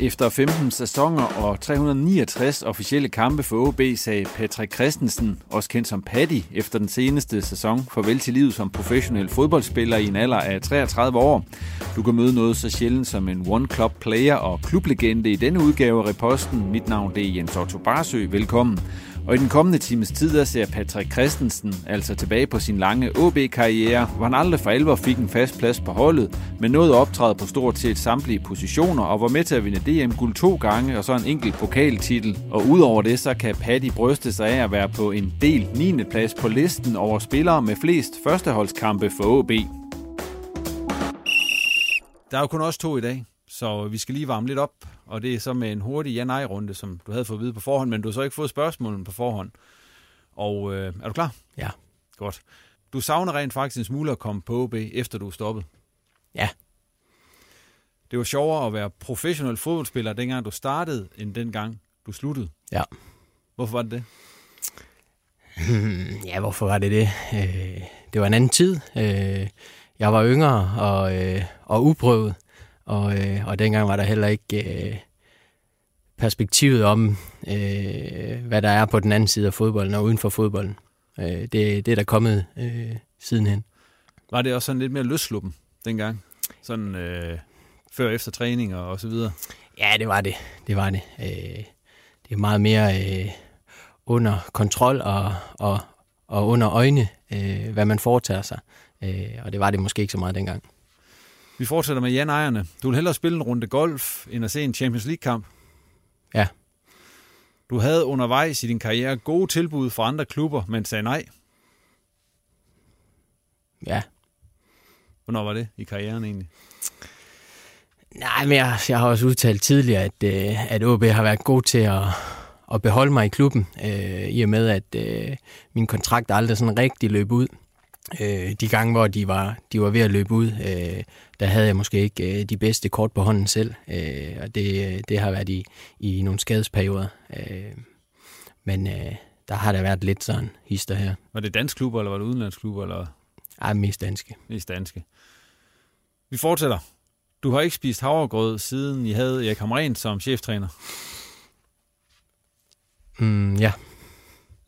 Efter 15 sæsoner og 369 officielle kampe for OB sagde Patrick Christensen, også kendt som Paddy, efter den seneste sæson farvel til livet som professionel fodboldspiller i en alder af 33 år. Du kan møde noget så sjældent som en one-club player og klublegende i denne udgave af Reposten. Mit navn det er Jens Otto Barsø. Velkommen. Og i den kommende times tid, der ser Patrick Christensen altså tilbage på sin lange OB-karriere, hvor han aldrig for alvor fik en fast plads på holdet, men nåede optræde på stort set samtlige positioner og var med til at vinde DM-guld to gange og så en enkelt pokaltitel. Og udover det, så kan Paddy bryste sig af at være på en del 9. plads på listen over spillere med flest førsteholdskampe for OB. Der er jo kun også to i dag, så vi skal lige varme lidt op, og det er så med en hurtig ja-nej-runde, som du havde fået at vide på forhånd, men du har så ikke fået spørgsmålene på forhånd. Og øh, er du klar? Ja. Godt. Du savner rent faktisk en smule at komme på OB, efter du er stoppet. Ja. Det var sjovere at være professionel fodboldspiller, dengang du startede, end dengang du sluttede. Ja. Hvorfor var det det? Ja, hvorfor var det det? Øh, det var en anden tid. Øh, jeg var yngre og, øh, og uprøvet, og, øh, og dengang var der heller ikke øh, perspektivet om, øh, hvad der er på den anden side af fodbolden og uden for fodbolden. Øh, det, det er der kommet øh, sidenhen. Var det også sådan lidt mere løsluppen dengang? Sådan øh, før og efter træning og, og så videre? Ja, det var det. Det var det. Øh, det er meget mere øh, under kontrol og, og, og under øjne, øh, hvad man foretager sig. Øh, og det var det måske ikke så meget dengang. Vi fortsætter med Jan Ejerne. Du vil hellere spille en runde golf, end at se en Champions League-kamp. Ja. Du havde undervejs i din karriere gode tilbud fra andre klubber, men sagde nej. Ja. Hvornår var det i karrieren egentlig? Nej, men jeg, jeg har også udtalt tidligere, at, øh, at OB har været god til at, at beholde mig i klubben, øh, i og med, at øh, min kontrakt aldrig sådan rigtig løb ud. Øh, de gange, hvor de var, de var ved at løbe ud, øh, der havde jeg måske ikke øh, de bedste kort på hånden selv, øh, og det, det har været i, i nogle skadesperioder. Øh, men øh, der har der været lidt sådan hister her. Var det dansk klub, eller var det udenlandsklub? Eller? Ej, mest danske. Mest danske. Vi fortsætter. Du har ikke spist havregrød, siden I havde Erik Hamren som cheftræner. Mm, ja.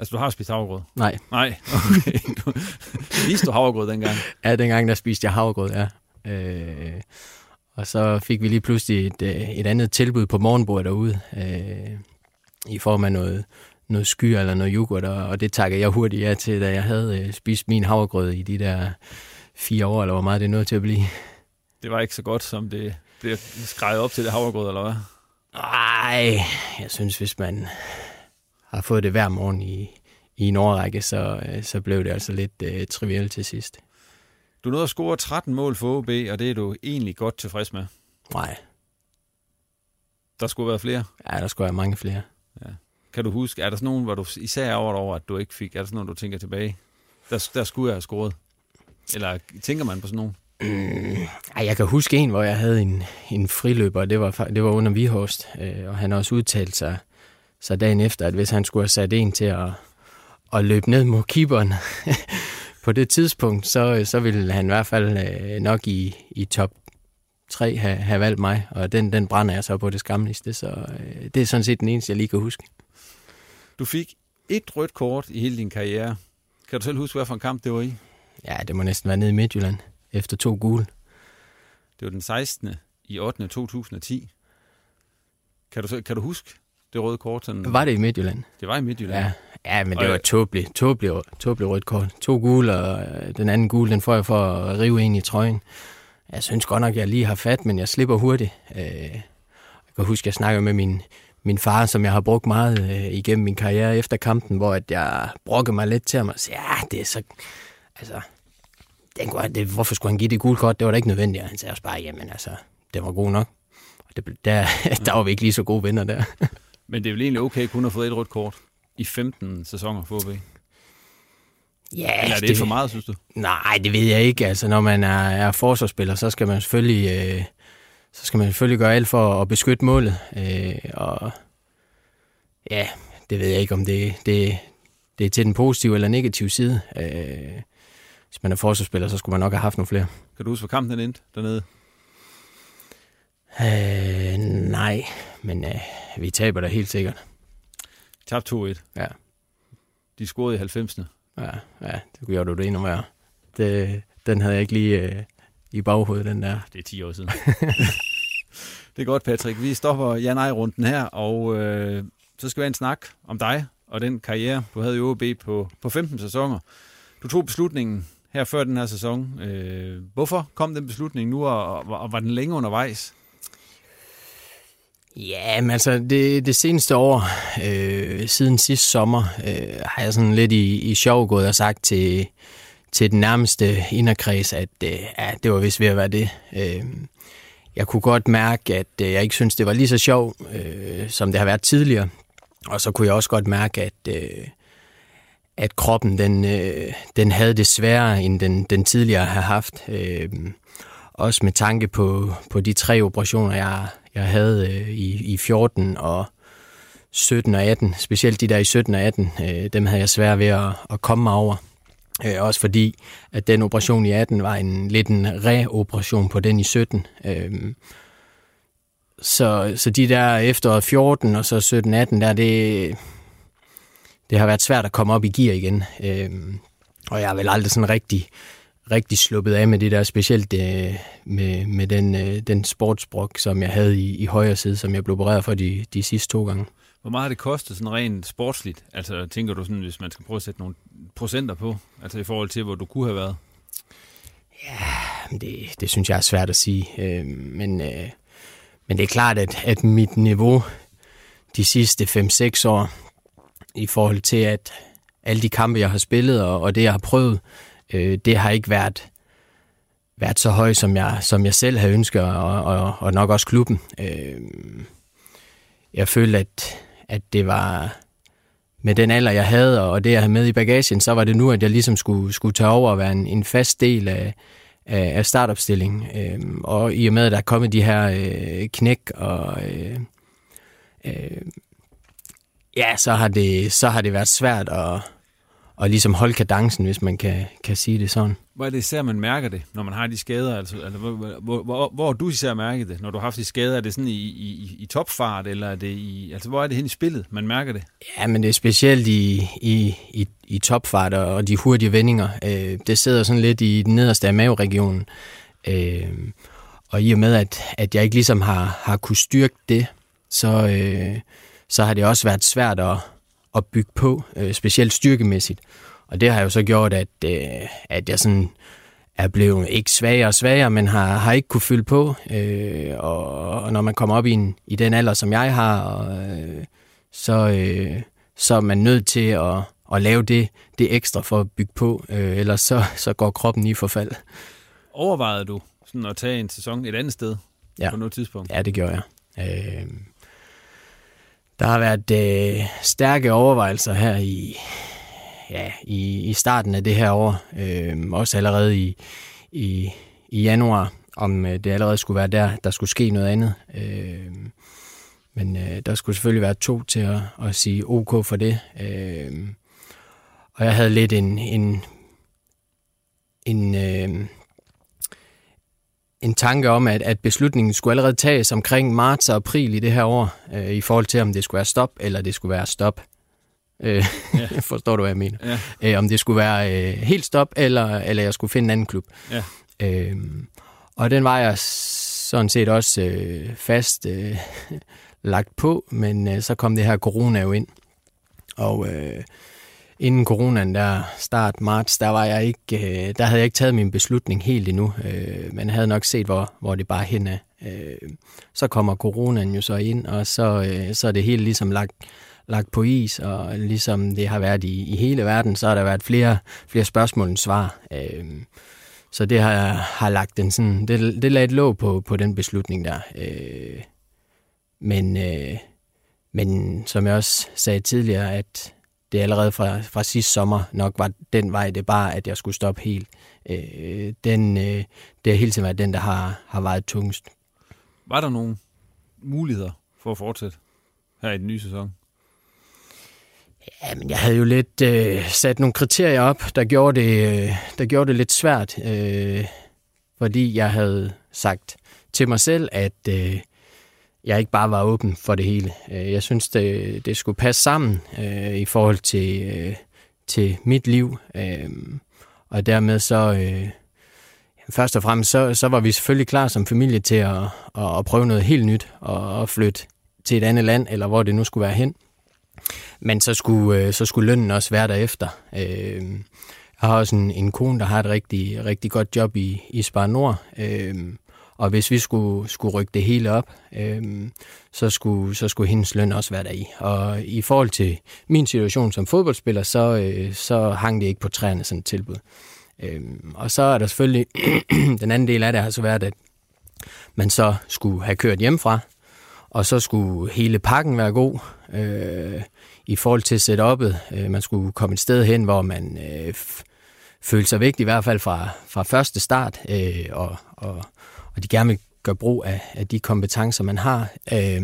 Altså, du har spist havregrød? Nej. Nej, okay. Du, spiste du havregrød dengang? Ja, dengang der spiste jeg havregrød, ja. Øh, og så fik vi lige pludselig et, øh, et andet tilbud på morgenbordet derude, øh, i form af noget, noget sky eller noget yoghurt, og, og det takkede jeg hurtigt ja til, da jeg havde øh, spist min havregrød i de der fire år, eller hvor meget det er nødt til at blive. Det var ikke så godt, som det blev skrevet op til det havregrød, eller hvad? Nej, jeg synes, hvis man har fået det hver morgen i, i en årrække, så, øh, så blev det altså lidt uh, trivielt til sidst. Du nåede at score 13 mål for OB, og det er du egentlig godt tilfreds med. Nej. Der skulle være flere? Ja, der skulle være mange flere. Ja. kan du huske, er der sådan nogen, hvor du især er over, over, at du ikke fik, er der sådan nogen, du tænker tilbage? Der, der skulle jeg have scoret. Eller tænker man på sådan nogen? Mm, ej, jeg kan huske en, hvor jeg havde en, en friløber, det var, det var under Vihorst, øh, og han også udtalte sig, så dagen efter, at hvis han skulle have sat en til at, at løbe ned mod keeperen på det tidspunkt, så, så ville han i hvert fald øh, nok i, i top 3 have, have valgt mig, og den, den brænder jeg så på det skamligste, så øh, det er sådan set den eneste, jeg lige kan huske. Du fik et rødt kort i hele din karriere. Kan du selv huske, hvad for en kamp det var i? Ja, det må næsten være nede i Midtjylland, efter to gule. Det var den 16. i 8. 2010. Kan du, kan du huske det røde kort? Sådan... Var det i Midtjylland? Det var i Midtjylland. Ja, ja men det var tåbeligt, tåbeligt, tåbeligt rødt kort. To gule, og øh, den anden gule, den får jeg for at rive ind i trøjen. Jeg synes godt nok, jeg lige har fat, men jeg slipper hurtigt. Øh, jeg kan huske, jeg snakker med min, min far, som jeg har brugt meget øh, igennem min karriere efter kampen, hvor at jeg brokkede mig lidt til ham og sagde, ja, det er så... Altså, den det, hvorfor skulle han give det gule kort? Det var da ikke nødvendigt. Og han sagde også bare, jamen altså, det var god nok. Og det, der, der var vi ikke lige så gode venner der. Men det er vel egentlig okay kun at få et rødt kort i 15 sæsoner for OB? Ja, Eller er det, det for meget, synes du? Nej, det ved jeg ikke. Altså, når man er, er forsvarsspiller, så skal man selvfølgelig... Øh, så skal man selvfølgelig gøre alt for at beskytte målet. Øh, og ja, det ved jeg ikke, om det, det, det er til den positive eller negative side. Øh, hvis man er forsvarsspiller, så skulle man nok have haft nogle flere. Kan du huske, hvor kampen den endte dernede? Øh, nej, men øh, vi taber da helt sikkert. Tabt 2-1? Ja. De scorede i 90'erne? Ja, ja, det gjorde du det endnu mere. Det, den havde jeg ikke lige øh, i baghovedet, den der. Det er 10 år siden. det er godt, Patrick. Vi stopper ja-nej-runden her, og øh, så skal vi have en snak om dig og den karriere, du havde i OB på, på 15 sæsoner. Du tog beslutningen her før den her sæson. Øh, hvorfor kom den beslutning nu, og, og, og var den længe undervejs? Ja, men altså det, det seneste år, øh, siden sidste sommer, øh, har jeg sådan lidt i, i sjov gået og sagt til, til den nærmeste inderkreds, at øh, ja, det var vist ved at være det. Øh, jeg kunne godt mærke, at øh, jeg ikke synes det var lige så sjov, øh, som det har været tidligere. Og så kunne jeg også godt mærke, at, øh, at kroppen den, øh, den havde det sværere, end den, den tidligere har haft. Øh, også med tanke på, på de tre operationer, jeg, jeg havde øh, i, i 14 og 17 og 18. Specielt de der i 17 og 18, øh, dem havde jeg svært ved at, at komme mig over. Øh, også fordi, at den operation i 18 var en lidt en reoperation på den i 17. Øh, så, så de der efter 14 og så 17-18, der det, det har været svært at komme op i gear igen. Øh, og jeg har vel aldrig sådan rigtig, rigtig sluppet af med det der, specielt øh, med, med den, øh, den sportsbrok, som jeg havde i, i højre side, som jeg blev opereret for de, de sidste to gange. Hvor meget har det kostet sådan rent sportsligt? Altså tænker du sådan, hvis man skal prøve at sætte nogle procenter på, altså i forhold til, hvor du kunne have været? Ja, det, det synes jeg er svært at sige. Øh, men, øh, men det er klart, at, at mit niveau de sidste 5-6 år, i forhold til at alle de kampe, jeg har spillet, og, og det, jeg har prøvet, øh, øh, det har ikke været, været så højt, som jeg, som jeg selv havde ønsket, og, og, og nok også klubben. Øh, jeg følte, at, at det var med den alder, jeg havde, og det, jeg havde med i bagagen, så var det nu, at jeg ligesom skulle, skulle tage over og være en, en fast del af, af, af startopstillingen. Øh, og i og med, at der er kommet de her øh, knæk, og øh, øh, ja, så har, det, så har det været svært at, at ligesom holde kadencen, hvis man kan, kan sige det sådan. Hvor er det især, man mærker det, når man har de skader? Altså, altså, hvor, hvor, hvor, hvor du især mærket det, når du har haft de skader? Er det sådan i, i, i topfart, eller er det i, altså, hvor er det hen i spillet, man mærker det? Ja, men det er specielt i, i, i, i topfart og de hurtige vendinger. Øh, det sidder sådan lidt i den nederste af maveregionen. Øh, og i og med, at, at jeg ikke ligesom har, har kunne styrke det, så, øh, så har det også været svært at, at bygge på, øh, specielt styrkemæssigt. Og det har jo så gjort, at, øh, at jeg sådan er blevet ikke svagere og svagere, men har, har ikke kunne fylde på. Øh, og, og når man kommer op i, en, i den alder, som jeg har, og, øh, så, øh, så er man nødt til at, at lave det, det ekstra for at bygge på, øh, ellers så, så går kroppen i forfald. Overvejede du sådan at tage en sæson et andet sted ja. på noget tidspunkt? Ja, det gjorde jeg. Øh, der har været øh, stærke overvejelser her i, ja, i, i starten af det her år. Øh, også allerede i, i, i januar, om øh, det allerede skulle være der, der skulle ske noget andet. Øh, men øh, der skulle selvfølgelig være to til at, at sige ok for det. Øh, og jeg havde lidt en, en, en, øh, en tanke om, at, at beslutningen skulle allerede tages omkring marts og april i det her år, øh, i forhold til, om det skulle være stop, eller det skulle være stop. Øh, ja. forstår du, hvad jeg mener? Ja. Øh, om det skulle være øh, helt stop, eller, eller jeg skulle finde en anden klub. Ja. Øh, og den var jeg sådan set også øh, fast øh, lagt på, men øh, så kom det her corona jo ind. Og øh, inden coronaen der start marts, der var jeg ikke, øh, der havde jeg ikke taget min beslutning helt endnu, øh, havde nok set, hvor, hvor det bare hen er. Øh, så kommer coronaen jo så ind, og så, øh, så er det hele ligesom lagt, lagt på is, og ligesom det har været i, i hele verden, så har der været flere, flere spørgsmål end svar. Øh, så det har, har lagt den sådan, det, det lagde et låg på, på den beslutning der. Øh, men, øh, men som jeg også sagde tidligere, at det allerede fra, fra sidste sommer nok var den vej, det bare, at jeg skulle stoppe helt. Øh, den, øh, det har hele tiden været den, der har, har vejet tungest. Var der nogle muligheder for at fortsætte her i den nye sæson? Jamen, jeg havde jo lidt øh, sat nogle kriterier op, der gjorde det, øh, der gjorde det lidt svært, øh, fordi jeg havde sagt til mig selv, at øh, jeg ikke bare var åben for det hele. Øh, jeg synes, det, det skulle passe sammen øh, i forhold til, øh, til mit liv. Øh, og dermed så, øh, først og fremmest, så, så var vi selvfølgelig klar som familie til at, at, at prøve noget helt nyt og at flytte til et andet land, eller hvor det nu skulle være hen. Men så skulle, øh, så skulle lønnen også være derefter. Øh, jeg har også en, en kone, der har et rigtig, rigtig godt job i, i Spar Nord. Øh, og hvis vi skulle, skulle rykke det hele op, øh, så, skulle, så skulle hendes løn også være der i. Og i forhold til min situation som fodboldspiller, så, øh, så hang det ikke på træerne sådan et tilbud. Øh, og så er der selvfølgelig, den anden del af det har så været, at man så skulle have kørt hjemmefra, og så skulle hele pakken være god øh, i forhold til setup'et. Øh, man skulle komme et sted hen, hvor man øh, følte sig vigtig, i hvert fald fra, fra første start, øh, og, og og de gerne vil gøre brug af, af de kompetencer, man har. Øh,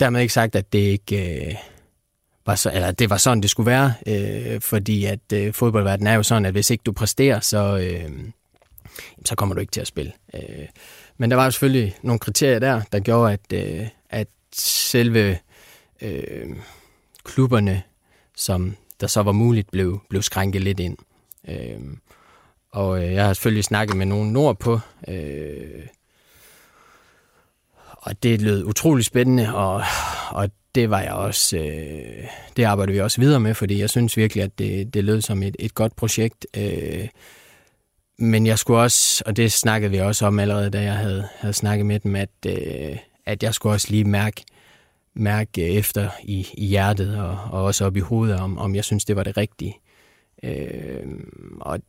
dermed ikke sagt, at det ikke øh, var, så, eller det var sådan, det skulle være, øh, fordi at øh, fodboldverdenen er jo sådan, at hvis ikke du præsterer, så, øh, så kommer du ikke til at spille. Øh, men der var jo selvfølgelig nogle kriterier der, der gjorde, at, øh, at selve øh, klubberne, som der så var muligt, blev, blev skrænket lidt ind. Øh, og øh, jeg har selvfølgelig snakket med nogen nordpå, øh, og det lød utrolig spændende, og, og det var jeg også, øh, det arbejder vi også videre med, fordi jeg synes virkelig, at det, det lød som et, et godt projekt. Øh, men jeg skulle også, og det snakkede vi også om allerede, da jeg havde, havde snakket med dem, at, øh, at jeg skulle også lige mærke, mærke efter i, i hjertet og, og også op i hovedet, om, om jeg synes, det var det rigtige. Øh, og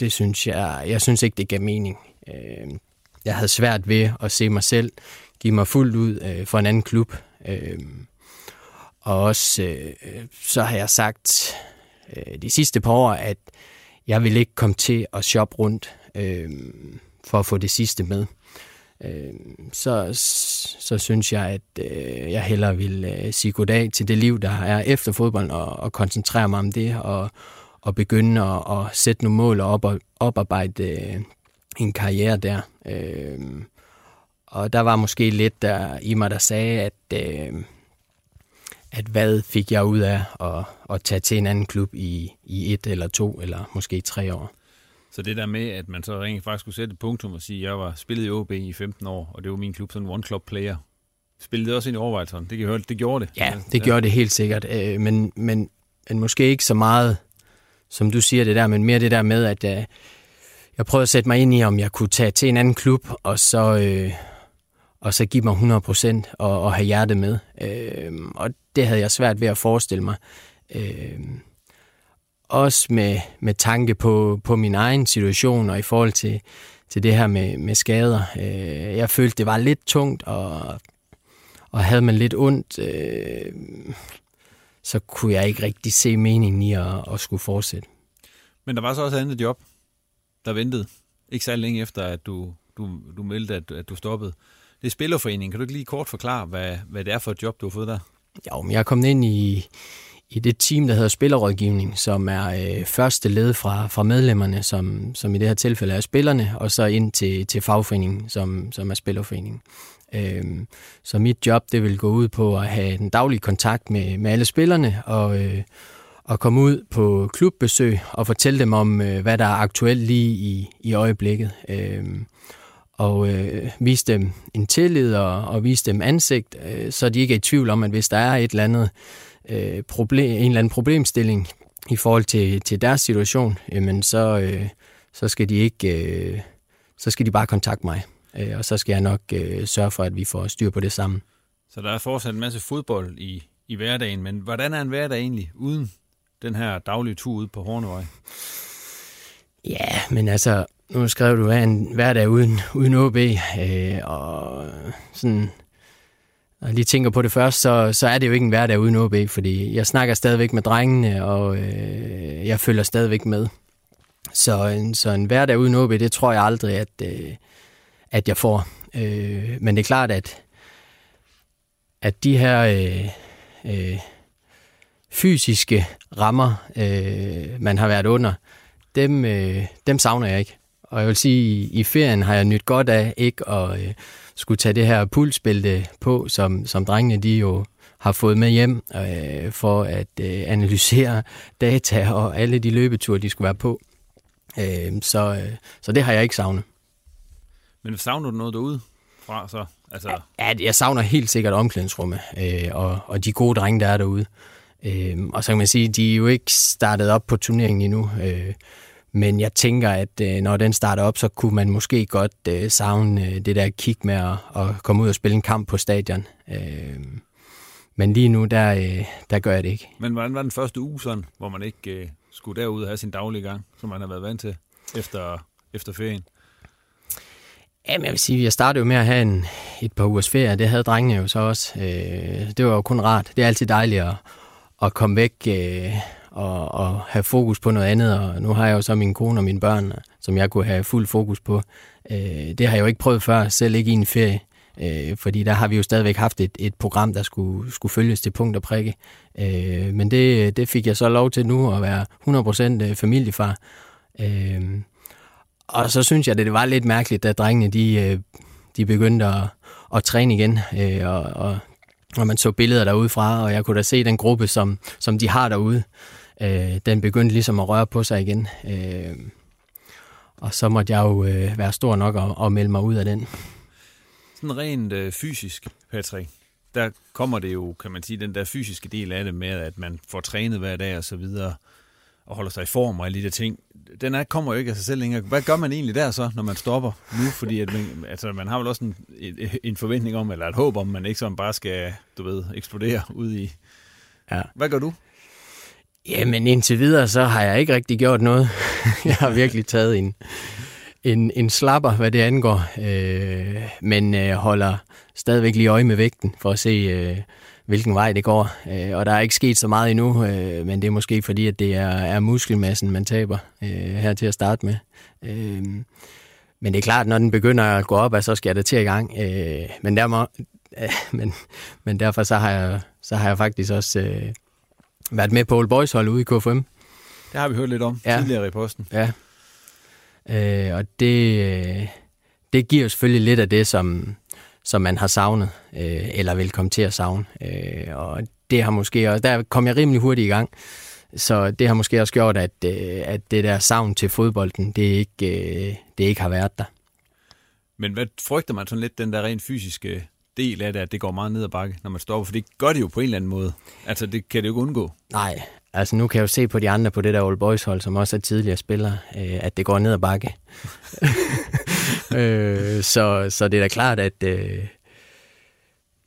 det synes jeg, jeg synes ikke, det gav mening. Øh, jeg havde svært ved at se mig selv give mig fuldt ud øh, for en anden klub. Øh, og også øh, så har jeg sagt øh, de sidste par år, at jeg vil ikke komme til at shoppe rundt øh, for at få det sidste med. Øh, så, så synes jeg, at øh, jeg hellere vil øh, sige goddag til det liv, der er efter fodbolden, og, og koncentrere mig om det, og, og begynde at, at sætte nogle mål og op, og oparbejde øh, en karriere der. Øh, og der var måske lidt der i mig, der sagde, at, øh, at hvad fik jeg ud af at, at tage til en anden klub i, i et eller to eller måske tre år. Så det der med, at man så rent faktisk skulle sætte et punktum og sige, at jeg var spillet i OB i 15 år, og det var min klub, sådan en one-club-player. Spillede det også ind i overvejelserne? Det kan høre, det gjorde det. Ja, det gjorde det helt sikkert. Øh, men, men, men måske ikke så meget, som du siger det der, men mere det der med, at øh, jeg prøvede at sætte mig ind i, om jeg kunne tage til en anden klub, og så, øh, og så give mig 100% og, og have hjertet med. Øh, og det havde jeg svært ved at forestille mig. Øh, også med, med tanke på, på min egen situation og i forhold til, til det her med, med skader. Øh, jeg følte, det var lidt tungt og, og havde man lidt ondt, øh, så kunne jeg ikke rigtig se meningen i at, at skulle fortsætte. Men der var så også andet job, der ventede. Ikke så længe efter, at du, du, du meldte, at, at du stoppede. Det er Spillerforeningen. Kan du ikke lige kort forklare, hvad, hvad det er for et job, du har fået der? Jo, men jeg er kommet ind i, i det team, der hedder Spillerrådgivning, som er øh, første led fra, fra medlemmerne, som, som i det her tilfælde er spillerne, og så ind til, til fagforeningen, som, som er Spillerforeningen. Øhm, så mit job, det vil gå ud på at have den daglige kontakt med, med alle spillerne, og, øh, at komme ud på klubbesøg og fortælle dem om, øh, hvad der er aktuelt lige i, i øjeblikket. Øhm, og øh, vise dem en tillid og, og vise dem ansigt, øh, så de ikke er i tvivl om, at hvis der er et eller andet øh, problem, en eller anden problemstilling i forhold til, til deres situation, jamen så, øh, så skal de ikke, øh, så skal de bare kontakte mig, øh, og så skal jeg nok øh, sørge for, at vi får styr på det sammen. Så der er fortsat en masse fodbold i, i hverdagen, men hvordan er en hverdag egentlig uden den her daglige tur ude på Hornevej? Ja, men altså, nu skrev du en hverdag uden, uden OB, øh, og sådan, når jeg lige tænker på det først, så, så er det jo ikke en hverdag uden OB, fordi jeg snakker stadigvæk med drengene, og øh, jeg følger stadigvæk med. Så en, så en hverdag uden OB, det tror jeg aldrig, at, øh, at jeg får. Øh, men det er klart, at, at de her øh, øh, fysiske rammer, øh, man har været under, dem, øh, dem savner jeg ikke. Og jeg vil sige, i ferien har jeg nyt godt af ikke at øh, skulle tage det her pulsbælte på, som, som drengene de jo har fået med hjem øh, for at øh, analysere data og alle de løbeture, de skulle være på. Øh, så, øh, så det har jeg ikke savnet. Men savner du noget derude fra så? Altså... Ja, jeg savner helt sikkert omklædningsrummet øh, og, og de gode drenge, der er derude. Øh, og så kan man sige, de er jo ikke startet op på turneringen endnu. Øh, men jeg tænker, at øh, når den starter op, så kunne man måske godt øh, savne øh, det der kig med at, at komme ud og spille en kamp på stadion. Øh, men lige nu, der, øh, der gør jeg det ikke. Men hvordan var den første uge sådan, hvor man ikke øh, skulle derud og have sin daglige gang, som man har været vant til efter, efter ferien? Jamen, jeg vil sige, jeg startede jo med at have en, et par ugers ferie. Det havde drengene jo så også. Øh, det var jo kun rart. Det er altid dejligt at, at komme væk øh, og, og have fokus på noget andet. Og nu har jeg jo så min kone og mine børn, som jeg kunne have fuld fokus på. Øh, det har jeg jo ikke prøvet før, selv ikke i en ferie. Øh, fordi der har vi jo stadigvæk haft et, et program, der skulle, skulle følges til punkt og prikke. Øh, men det, det fik jeg så lov til nu at være 100% øh, familiefar. Øh, og så synes jeg, at det var lidt mærkeligt, at drengene de, øh, de begyndte at, at træne igen, øh, og, og, og man så billeder derude fra, og jeg kunne da se den gruppe, som, som de har derude øh, den begyndte ligesom at røre på sig igen. Øh, og så måtte jeg jo øh, være stor nok og, og melde mig ud af den. Sådan rent øh, fysisk, Patrick, der kommer det jo, kan man sige, den der fysiske del af det med, at man får trænet hver dag og så videre, og holder sig i form og alle de der ting. Den er, kommer jo ikke af sig selv længere. Hvad gør man egentlig der så, når man stopper nu? Fordi at man, altså, man har vel også en, en forventning om, eller et håb om, man ikke sådan bare skal, du ved, eksplodere ud i... Ja. Hvad gør du? Jamen indtil videre, så har jeg ikke rigtig gjort noget. jeg har virkelig taget en, en, en slapper, hvad det angår. Øh, men øh, holder stadigvæk lige øje med vægten, for at se, øh, hvilken vej det går. Øh, og der er ikke sket så meget endnu, øh, men det er måske fordi, at det er, er muskelmassen, man taber øh, her til at starte med. Øh, men det er klart, når den begynder at gå op, så skal da til i gang. Øh, men, der må, øh, men, men derfor så har, jeg, så har jeg faktisk også... Øh, været med på Old Boys hold ude i KFM. Det har vi hørt lidt om ja. tidligere i posten. Ja. Øh, og det, det giver jo selvfølgelig lidt af det, som, som man har savnet, øh, eller vil komme til at savne. Øh, og det har måske også, der kom jeg rimelig hurtigt i gang. Så det har måske også gjort, at, øh, at det der savn til fodbolden, det ikke, øh, det ikke har været der. Men hvad frygter man sådan lidt, den der rent fysiske del af det, at det går meget ned ad bakke, når man stopper? For det gør det jo på en eller anden måde. Altså, det kan det jo ikke undgå. Nej, altså nu kan jeg jo se på de andre på det der Old Boys hold, som også er tidligere spillere, øh, at det går ned ad bakke. øh, så, så det er da klart, at øh,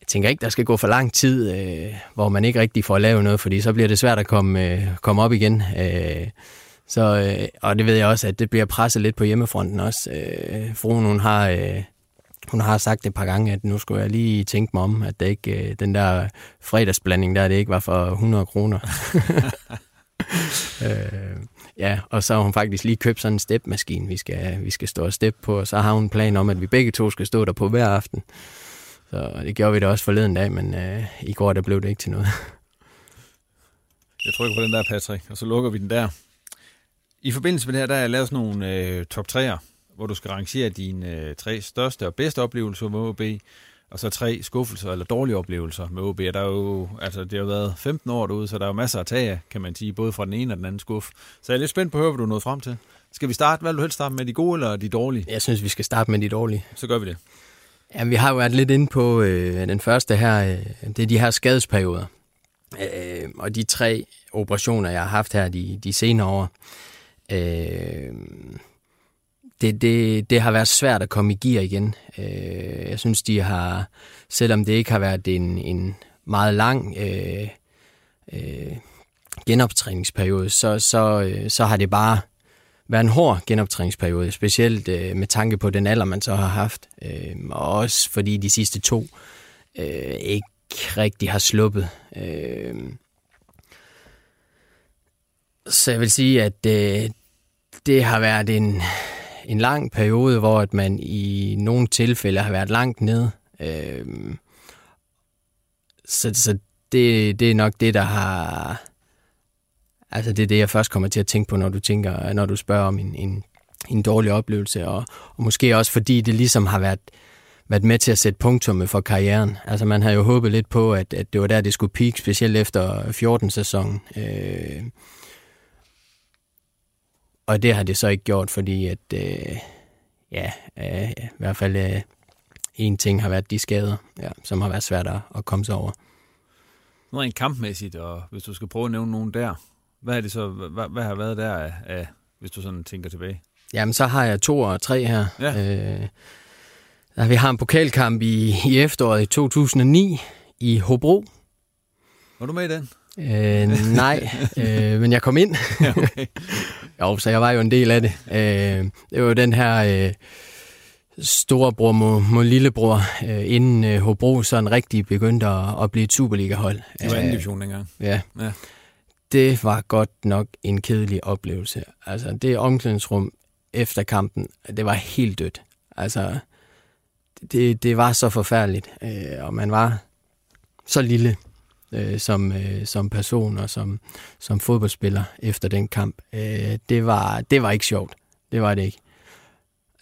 jeg tænker ikke, der skal gå for lang tid, øh, hvor man ikke rigtig får lavet noget, fordi så bliver det svært at komme, øh, komme op igen. Øh, så, øh, og det ved jeg også, at det bliver presset lidt på hjemmefronten også. Øh, fruen, hun har... Øh, hun har sagt et par gange, at nu skulle jeg lige tænke mig om, at det ikke, øh, den der fredagsblanding der, det ikke var for 100 kroner. øh, ja, og så har hun faktisk lige købt sådan en stepmaskine, vi skal, vi skal stå og steppe på, og så har hun en plan om, at vi begge to skal stå der på hver aften. Så det gjorde vi da også forleden dag, men øh, i går der blev det ikke til noget. Jeg trykker på den der, Patrick, og så lukker vi den der. I forbindelse med det her, der er lavet sådan nogle øh, top 3'er, hvor du skal rangere dine øh, tre største og bedste oplevelser med OB, og så tre skuffelser eller dårlige oplevelser med OB. Der er jo, altså, det har været 15 år derude, så der er jo masser at tage kan man sige, både fra den ene og den anden skuff. Så jeg er lidt spændt på at høre, hvad du nået frem til. Skal vi starte, hvad vil du helst starte med, de gode eller de dårlige? Jeg synes, vi skal starte med de dårlige. Så gør vi det. Ja, vi har jo været lidt inde på øh, den første her, øh, det er de her skadesperioder. Øh, og de tre operationer, jeg har haft her de, de senere år, øh, det, det, det har været svært at komme i gear igen. Øh, jeg synes, de har, selvom det ikke har været en, en meget lang øh, øh, genoptræningsperiode, så, så, øh, så har det bare været en hård genoptræningsperiode, specielt øh, med tanke på den alder, man så har haft. Øh, og også fordi de sidste to øh, ikke rigtig har sluppet. Øh, så jeg vil sige, at øh, det har været en, en lang periode, hvor at man i nogle tilfælde har været langt nede. Øh, så så det, det er nok det, der har... Altså det er det, jeg først kommer til at tænke på, når du tænker, når du spørger om en, en, en dårlig oplevelse, og, og måske også fordi det ligesom har været, været med til at sætte punktummet for karrieren. Altså man havde jo håbet lidt på, at, at det var der, det skulle peak, specielt efter 14-sæsonen. Øh, og det har det så ikke gjort, fordi at, øh, ja, øh, i hvert fald øh, en ting har været de skader, ja, som har været svært at, at komme sig over. Nu en kampmæssigt, og hvis du skal prøve at nævne nogen der, hvad, er det så, hvad, hvad har været der af, af, hvis du sådan tænker tilbage? Jamen, så har jeg to og tre her. Ja. Øh, der, vi har en pokalkamp i, i efteråret i 2009 i Hobro. Var du med i den? Øh, nej, øh, men jeg kom ind. Ja, okay. jo, så jeg var jo en del af det. Øh, det var jo den her øh, storebror mod, mod lillebror, øh, inden øh, Hobro sådan rigtig begyndte at, at blive et Superliga-hold. Det var anden division dengang. Ja. ja. Det var godt nok en kedelig oplevelse. Altså, det omklædningsrum efter kampen, det var helt dødt. Altså, det, det var så forfærdeligt, øh, og man var så lille øh, som, øh, som person og som, som fodboldspiller efter den kamp. Øh, det, var, det var ikke sjovt. Det var det ikke.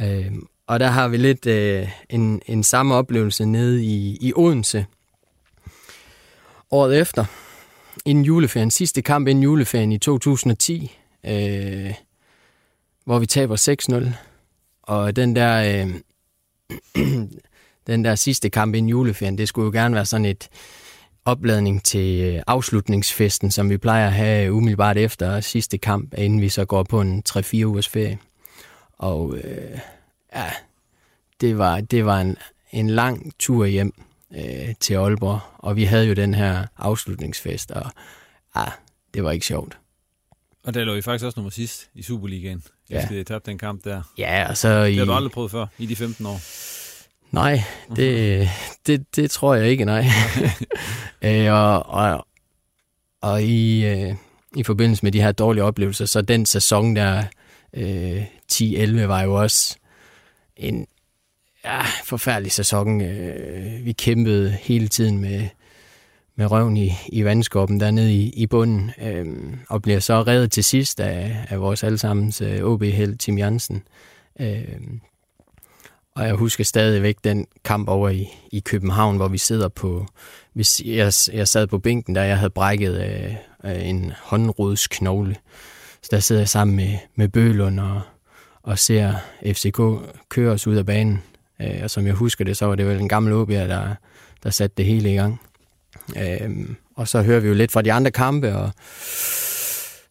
Øh, og der har vi lidt øh, en, en samme oplevelse nede i, i Odense. Året efter, inden juleferien, sidste kamp inden juleferien i 2010, øh, hvor vi taber 6-0. Og den der, øh, den der sidste kamp inden juleferien, det skulle jo gerne være sådan et, opladning til øh, afslutningsfesten, som vi plejer at have umiddelbart efter sidste kamp, inden vi så går på en 3-4 ugers ferie. Og øh, ja, det var, det var en, en lang tur hjem øh, til Aalborg, og vi havde jo den her afslutningsfest, og ja, det var ikke sjovt. Og der lå I faktisk også nummer sidst i Superligaen, ja. efter I tabte den kamp der. Ja, og så... Det har du aldrig prøvet før, i de 15 år. Nej, det, det, det tror jeg ikke, nej. øh, og, og, og i, øh, i forbindelse med de her dårlige oplevelser, så den sæson der øh, 10-11 var jo også en ja, forfærdelig sæson. Øh, vi kæmpede hele tiden med, med røven i, i vandskåben dernede i, i bunden, øh, og bliver så reddet til sidst af, af vores allesammens øh, OB-held Tim Jansen. Øh, og jeg husker stadigvæk den kamp over i, i København, hvor vi sidder på... Hvis jeg, jeg sad på bænken, der jeg havde brækket øh, øh, en håndrodsknogle. Så der sidder jeg sammen med, med Bølund og, og ser FCK køre os ud af banen. Øh, og som jeg husker det, så var det vel en gammel OB, der, der satte det hele i gang. Øh, og så hører vi jo lidt fra de andre kampe, og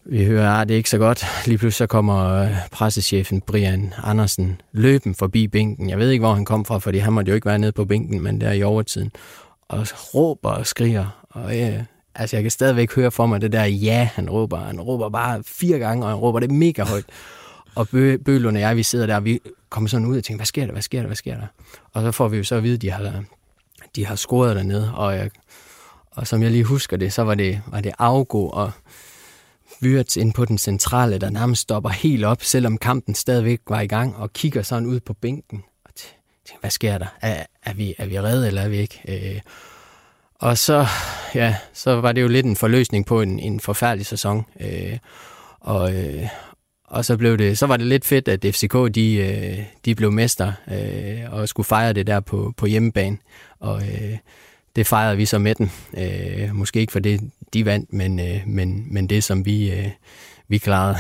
vi hører, at det er ikke så godt. Lige pludselig så kommer øh, pressechefen Brian Andersen løben forbi bænken. Jeg ved ikke, hvor han kom fra, fordi han måtte jo ikke være nede på bænken, men der i overtiden. Og råber og skriger. Og ja, altså, jeg kan stadigvæk høre for mig det der ja, han råber. Han råber bare fire gange, og han råber det mega højt. Og Bø Bølund og jeg, vi sidder der, og vi kommer sådan ud og tænker, hvad sker der, hvad sker der, hvad sker der? Og så får vi jo så at vide, at de har, de har scoret dernede, og, jeg, og som jeg lige husker det, så var det, var det afgå, og Vyrts ind på den centrale, der nærmest stopper helt op, selvom kampen stadigvæk var i gang, og kigger sådan ud på bænken. Og tænker, hvad sker der? Er, er, vi, er vi redde, eller er vi ikke? Øh, og så, ja, så var det jo lidt en forløsning på en, en forfærdelig sæson. Øh, og, øh, og så, blev det, så var det lidt fedt, at FCK de, øh, de blev mester øh, og skulle fejre det der på, på hjemmebane. Og øh, det fejrede vi så med den. Øh, måske ikke for det, de vandt, men, øh, men, men det, som vi, øh, vi klarede.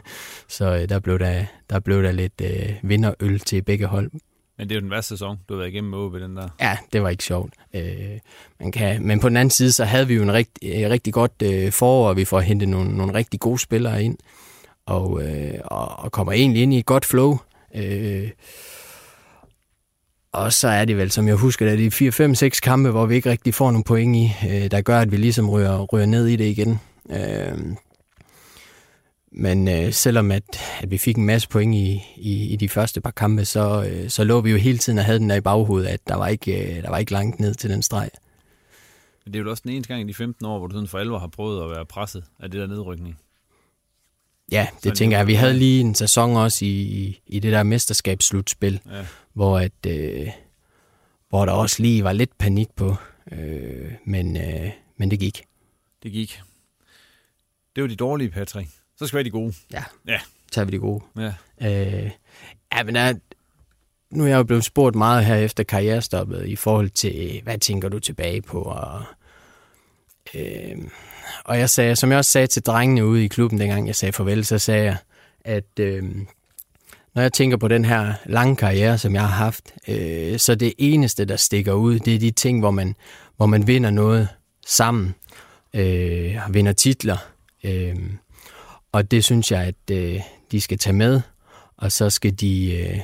så øh, der, blev der, der blev der lidt øh, vinderøl til begge hold. Men det er jo den værste sæson, du har været igennem med OB, den der. Ja, det var ikke sjovt. Øh, man kan, men på den anden side, så havde vi jo en rigt, øh, rigtig godt øh, forår, og vi får hentet nogle, nogle rigtig gode spillere ind, og, øh, og, og kommer egentlig ind i et godt flow. Øh, og så er det vel, som jeg husker, at det er 4-5-6 kampe, hvor vi ikke rigtig får nogle point i, øh, der gør, at vi ligesom rører, rører ned i det igen. Øh, men øh, selvom at, at vi fik en masse point i, i, i de første par kampe, så, øh, så lå vi jo hele tiden og havde den der i baghovedet, at der var ikke, øh, der var ikke langt ned til den streg. Det er jo også den eneste gang i de 15 år, hvor du sådan for alvor har prøvet at være presset af det der nedrykning. Ja, det så tænker jeg. Vi havde lige en sæson også i, i det der mesterskabsslutspil, ja. hvor, at, øh, hvor der også lige var lidt panik på, øh, men, øh, men det gik. Det gik. Det var de dårlige, Patrick. Så skal vi have de gode. Ja, ja. så tager vi de gode. Ja. Øh, ja, men der, nu er jeg jo blevet spurgt meget her efter karrierestoppet i forhold til, hvad tænker du tilbage på? Og, øh, og jeg sagde, som jeg også sagde til drengene ude i klubben, dengang jeg sagde farvel, så sagde jeg, at øh, når jeg tænker på den her lange karriere, som jeg har haft, øh, så det eneste, der stikker ud, det er de ting, hvor man, hvor man vinder noget sammen, øh, vinder titler, øh, og det synes jeg, at øh, de skal tage med, og så skal de, øh,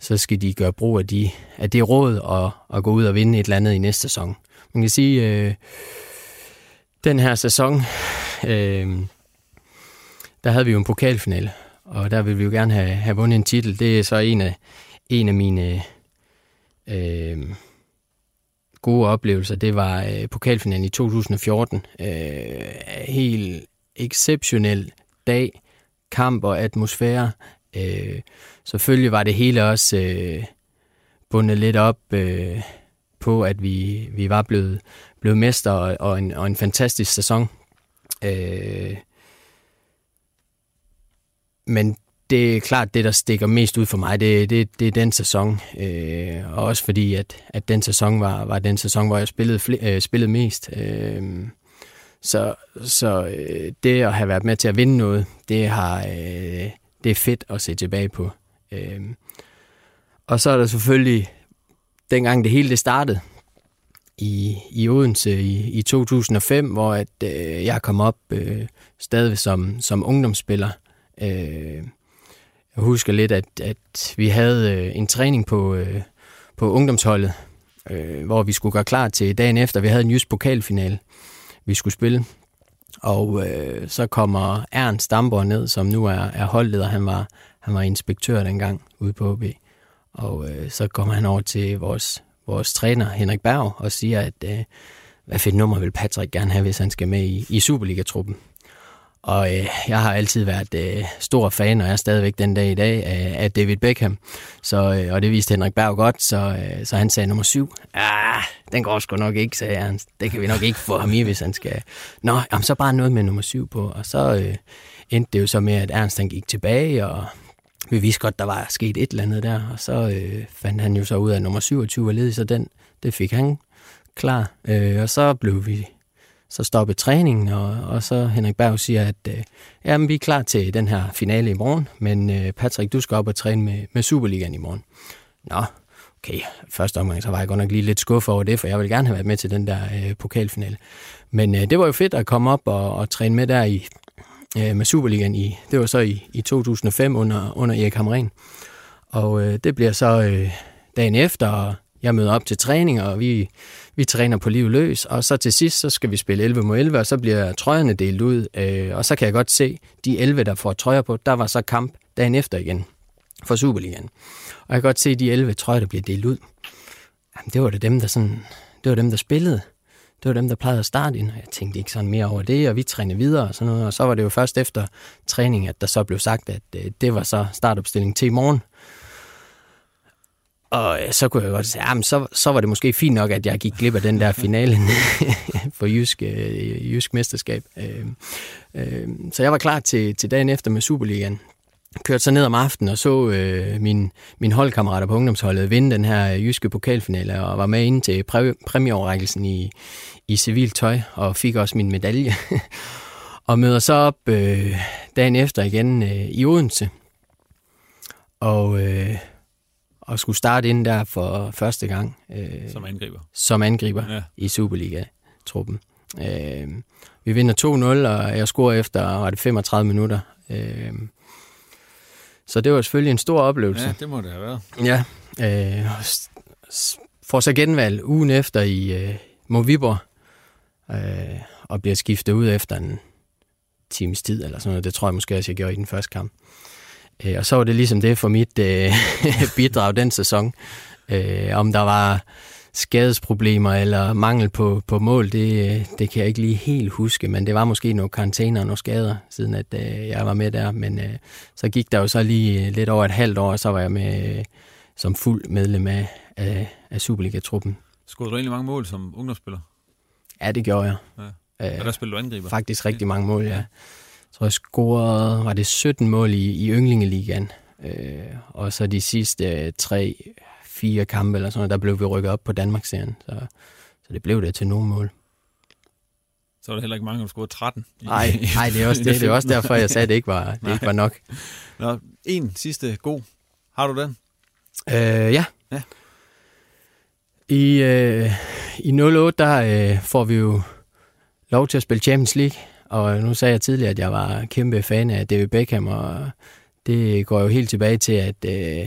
så skal de gøre brug af, de, af det råd og, og gå ud og vinde et eller andet i næste sæson. Man kan sige, øh, den her sæson, øh, der havde vi jo en pokalfinale, og der ville vi jo gerne have, have vundet en titel. Det er så en af, en af mine øh, gode oplevelser. Det var øh, pokalfinalen i 2014. Øh, helt exceptionel dag, kamp og atmosfære. Øh, selvfølgelig var det hele også øh, bundet lidt op øh, på, at vi, vi var blevet, blevet mester og, og, en, og en fantastisk sæson. Øh, men det er klart, det der stikker mest ud for mig, det, det, det er den sæson. Øh, og også fordi, at, at den sæson var, var den sæson, hvor jeg spillede, fl- øh, spillede mest. Øh, så, så øh, det at have været med til at vinde noget, det, har, øh, det er fedt at se tilbage på. Øh, og så er der selvfølgelig, dengang det hele det startede, i, i Odense i, i 2005, hvor at, øh, jeg kom op øh, stadig som, som ungdomsspiller. Øh, jeg husker lidt, at, at vi havde øh, en træning på, øh, på ungdomsholdet, øh, hvor vi skulle gøre klar til dagen efter. Vi havde en jysk pokalfinale vi skulle spille. Og øh, så kommer Ernst Stamborg ned, som nu er, er holdleder. Han var, han var inspektør dengang ude på OB. Og øh, så kommer han over til vores, vores træner, Henrik Berg, og siger, at øh, hvad fedt nummer vil Patrick gerne have, hvis han skal med i, i Superliga-truppen. Og øh, jeg har altid været øh, stor fan, og er stadigvæk den dag i dag, af, af David Beckham. Så, øh, og det viste Henrik Berg godt, så, øh, så han sagde nummer syv. Ah, den går sgu nok ikke, sagde han. Det kan vi nok ikke få ham i, hvis han skal. Nå, jamen, så bare noget med nummer syv på. Og så øh, endte det jo så med, at Ernst han gik tilbage, og vi vidste godt, der var sket et eller andet der. Og så øh, fandt han jo så ud af, at nummer 27 var ledig, så den, det fik han klar. Øh, og så blev vi så stoppet træningen, og, og så Henrik Berg siger, at øh, jamen, vi er klar til den her finale i morgen, men øh, Patrick, du skal op og træne med, med Superligaen i morgen. Nå, okay, første omgang, så var jeg godt nok lige lidt skuffet over det, for jeg ville gerne have været med til den der øh, pokalfinale. Men øh, det var jo fedt at komme op og, og træne med der i, øh, med Superligaen i, det var så i, i 2005 under, under Erik Hamren. Og øh, det bliver så øh, dagen efter, og jeg møder op til træning, og vi vi træner på liv løs, og så til sidst, så skal vi spille 11 mod 11, og så bliver trøjerne delt ud, øh, og så kan jeg godt se, de 11, der får trøjer på, der var så kamp dagen efter igen. for Superligaen. Og jeg kan godt se, de 11 trøjer, der bliver delt ud, jamen, det var det dem, der sådan, det var dem, der spillede. Det var dem, der plejede at starte ind. Jeg tænkte ikke sådan mere over det, og vi trænede videre og sådan noget. Og så var det jo først efter træning, at der så blev sagt, at øh, det var så startopstilling til i morgen. Og øh, så kunne jeg godt sige, at så, så var det måske fint nok, at jeg gik glip af den der finale for Jysk, øh, Jysk Mesterskab. Øh, øh, så jeg var klar til, til dagen efter med Superligaen. Kørte så ned om aftenen og så øh, min, min holdkammerater på ungdomsholdet vinde den her jyske pokalfinale og var med ind til præ, præmieoverrækkelsen i, i civilt tøj og fik også min medalje. og møder så op øh, dagen efter igen øh, i Odense. Og... Øh, og skulle starte ind der for første gang. Øh, som angriber. Som angriber ja. i Superliga-truppen. Øh, vi vinder 2-0, og jeg scorer efter var det 35 minutter. Øh, så det var selvfølgelig en stor oplevelse. Ja, det må det have været. Ja. Øh, får så genvalg ugen efter i øh, Moviborg, øh, og bliver skiftet ud efter en times tid, eller sådan noget. Det tror jeg måske også, jeg gjorde i den første kamp. Øh, og så var det ligesom det for mit øh, bidrag den sæson. Øh, om der var skadesproblemer eller mangel på, på mål, det, det kan jeg ikke lige helt huske, men det var måske nogle karantæner og nogle skader, siden at øh, jeg var med der. Men øh, så gik der jo så lige lidt over et halvt år, og så var jeg med øh, som fuld medlem af, af, af Superliga-truppen. Skulle du egentlig mange mål som ungdomsspiller? Ja, det gjorde jeg. Ja. Øh, og der spillede du angriber? Faktisk rigtig mange mål, ja tror jeg scorede, var det 17 mål i, i Yndlingeligaen. Øh, og så de sidste øh, tre, fire kampe eller sådan noget, der blev vi rykket op på Danmarksserien. Så, så det blev det til nogle mål. Så var det heller ikke mange, der scorede 13. Nej, nej, det er også det. Det er også derfor, jeg sagde, at det ikke var, det ikke var nok. Nå, en sidste god. Har du den? Øh, ja. ja. I, øh, I 08, der øh, får vi jo lov til at spille Champions League. Og nu sagde jeg tidligere, at jeg var kæmpe fan af David Beckham, og det går jo helt tilbage til, at øh,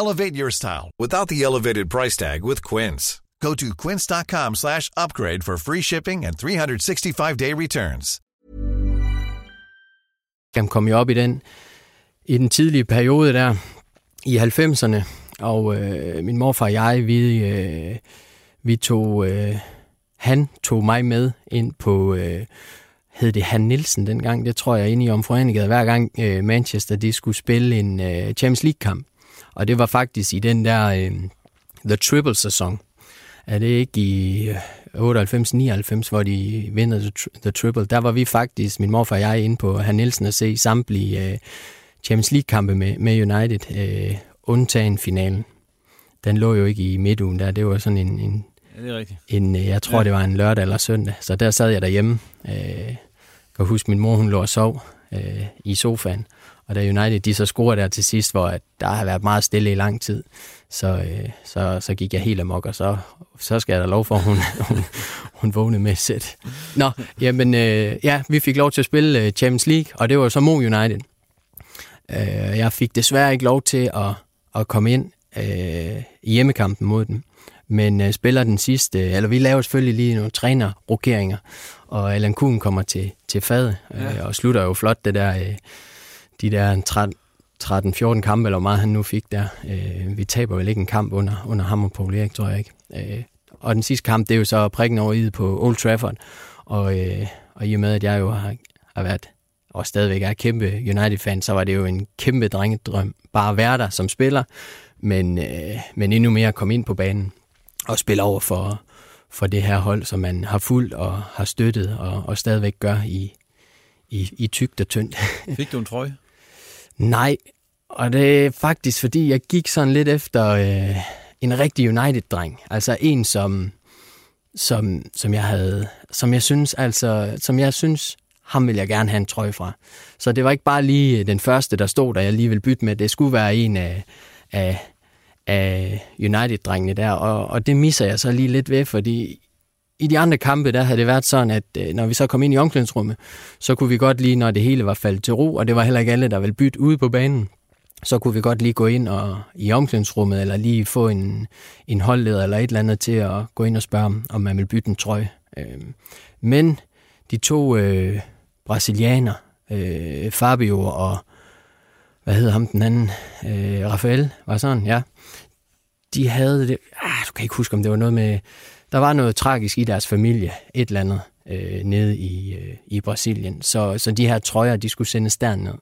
Elevate your style without the elevated price tag with Quince. Go to quince.com/upgrade for free shipping and 365-day returns. Jeg kom jo op i den i den tidlige periode der i 90'erne, og øh, min morfar og jeg vi øh, vi tog øh, han tog mig med ind på øh, hed det Han Nielsen dengang, det tror jeg inde i omforeningen, hver gang øh, Manchester de skulle spille en øh, Champions League-kamp. Og det var faktisk i den der øh, The Triple-sæson. Er det ikke i 98-99, hvor de vinder the, the Triple? Der var vi faktisk, min morfar og jeg, inde på Han Nielsen at se samtlige øh, Champions League-kampe med, med United, øh, undtagen finalen. Den lå jo ikke i midtugen der, det var sådan en, en Ja, det er rigtigt. En, jeg tror, ja. det var en lørdag eller søndag. Så der sad jeg derhjemme. Øh, kan huske, min mor hun lå og sov øh, i sofaen. Og da United de så scorede der til sidst, hvor at der har været meget stille i lang tid, så, øh, så, så gik jeg helt amok, og så, så skal jeg da lov for, at hun, hun, hun vågnede med sæt. Nå, jamen øh, ja, vi fik lov til at spille øh, Champions League, og det var så Mo United. Øh, jeg fik desværre ikke lov til at, at komme ind øh, i hjemmekampen mod dem men øh, spiller den sidste, eller vi laver selvfølgelig lige nogle trænerrokeringer, og Alan Kuhn kommer til, til fad, ja. og slutter jo flot det der, øh, de der 13-14 kampe, eller hvor meget han nu fik der. Øh, vi taber vel ikke en kamp under, under ham og Paul Erik, tror jeg ikke. Øh, og den sidste kamp, det er jo så prikken over i på Old Trafford, og, øh, og i og med, at jeg jo har, har været og stadigvæk er kæmpe United-fan, så var det jo en kæmpe drengedrøm bare at være der som spiller, men, øh, men endnu mere at komme ind på banen og spille over for, for det her hold, som man har fulgt og har støttet og, og stadigvæk gør i, i, i tygt og tyndt. Fik du en trøje? Nej, og det er faktisk, fordi jeg gik sådan lidt efter øh, en rigtig United-dreng. Altså en, som, som, som jeg havde, som jeg synes, altså, som jeg synes, ham vil jeg gerne have en trøje fra. Så det var ikke bare lige øh, den første, der stod, der jeg lige ville bytte med. Det skulle være en af, af af United-drengene der, og, og det misser jeg så lige lidt ved, fordi i de andre kampe, der havde det været sådan, at øh, når vi så kom ind i omklædningsrummet, så kunne vi godt lige, når det hele var faldet til ro, og det var heller ikke alle, der ville bytte ude på banen, så kunne vi godt lige gå ind og, i omklædningsrummet, eller lige få en, en holdleder eller et eller andet til at gå ind og spørge, om man vil bytte en trøje. Øh, men de to øh, brasilianer, øh, Fabio og, hvad hedder ham den anden, øh, Rafael, var sådan, ja, de havde det, ah, du kan ikke huske, om det var noget med, der var noget tragisk i deres familie, et eller andet, øh, nede i, øh, i Brasilien. Så, så de her trøjer, de skulle sendes derned.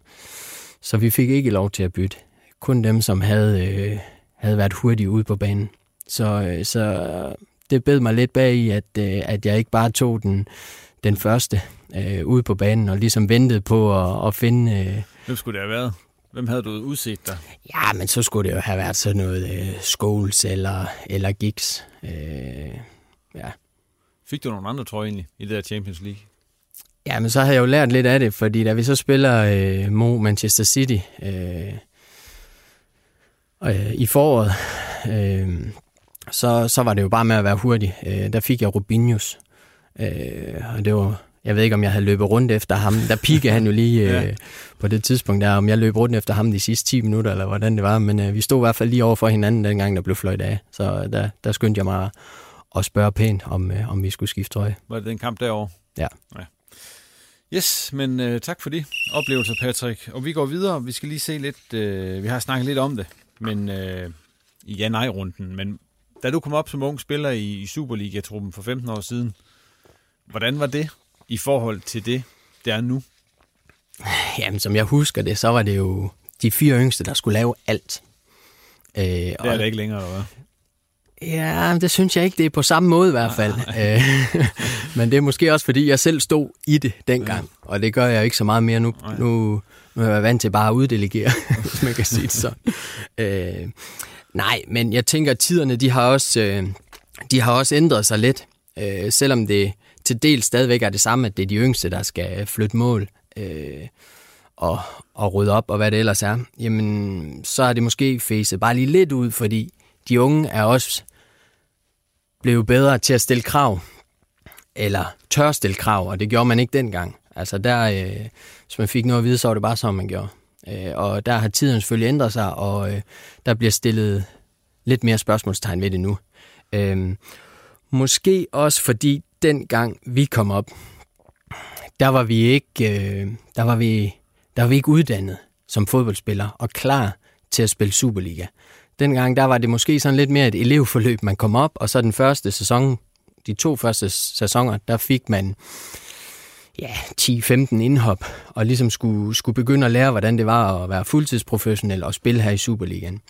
Så vi fik ikke lov til at bytte. Kun dem, som havde, øh, havde været hurtige ude på banen. Så, øh, så det bed mig lidt bag i, at, øh, at jeg ikke bare tog den, den første øh, ude på banen, og ligesom ventede på at, at finde... Øh, Hvem skulle det have været? Hvem havde du udset der? Ja, men så skulle det jo have været sådan noget øh, Scholes eller, eller Giggs. Øh, ja. Fik du nogle andre trøjer egentlig i det der Champions League? Ja, men så har jeg jo lært lidt af det, fordi da vi så spiller øh, mod Manchester City øh, øh, i foråret, øh, så, så var det jo bare med at være hurtig. Øh, der fik jeg Rubinhos, øh, og det var, jeg ved ikke, om jeg havde løbet rundt efter ham. Der pikkede han jo lige øh, på det tidspunkt der, om jeg løb rundt efter ham de sidste 10 minutter, eller hvordan det var. Men øh, vi stod i hvert fald lige over for hinanden, dengang der blev fløjt af. Så der, der skyndte jeg mig at spørge pænt, om, øh, om vi skulle skifte trøje. Var det den kamp derovre? Ja. ja. Yes, men øh, tak for de oplevelser, Patrick. Og vi går videre. Vi skal lige se lidt, øh, vi har snakket lidt om det, men øh, i ja-nej-runden. Men da du kom op som ung spiller i, i Superliga-truppen for 15 år siden, hvordan var det i forhold til det, det er nu? Jamen, som jeg husker det, så var det jo de fire yngste, der skulle lave alt. Øh, det er og, det ikke længere, eller hvad? Ja, det synes jeg ikke. Det er på samme måde i hvert fald. Øh, men det er måske også, fordi jeg selv stod i det dengang, og det gør jeg ikke så meget mere nu. Nu, nu er jeg vant til bare at uddelegere, hvis man kan sige det sådan. Øh, nej, men jeg tænker, at tiderne de har også, øh, de har også ændret sig lidt. Øh, selvom det til del stadigvæk er det samme, at det er de yngste, der skal flytte mål øh, og, og rydde op, og hvad det ellers er. Jamen, så er det måske fæset bare lige lidt ud, fordi de unge er også blev bedre til at stille krav, eller tør stille krav, og det gjorde man ikke dengang. Altså der, øh, hvis man fik noget at vide, så var det bare sådan, man gjorde. Øh, og der har tiden selvfølgelig ændret sig, og øh, der bliver stillet lidt mere spørgsmålstegn ved det nu. Øh, måske også fordi dengang vi kom op, der var vi ikke, øh, der var vi, der var vi ikke uddannet som fodboldspiller og klar til at spille Superliga. Dengang der var det måske sådan lidt mere et elevforløb, man kom op, og så den første sæson, de to første sæsoner, der fik man ja, 10-15 indhop, og ligesom skulle, skulle begynde at lære, hvordan det var at være fuldtidsprofessionel og spille her i Superligaen.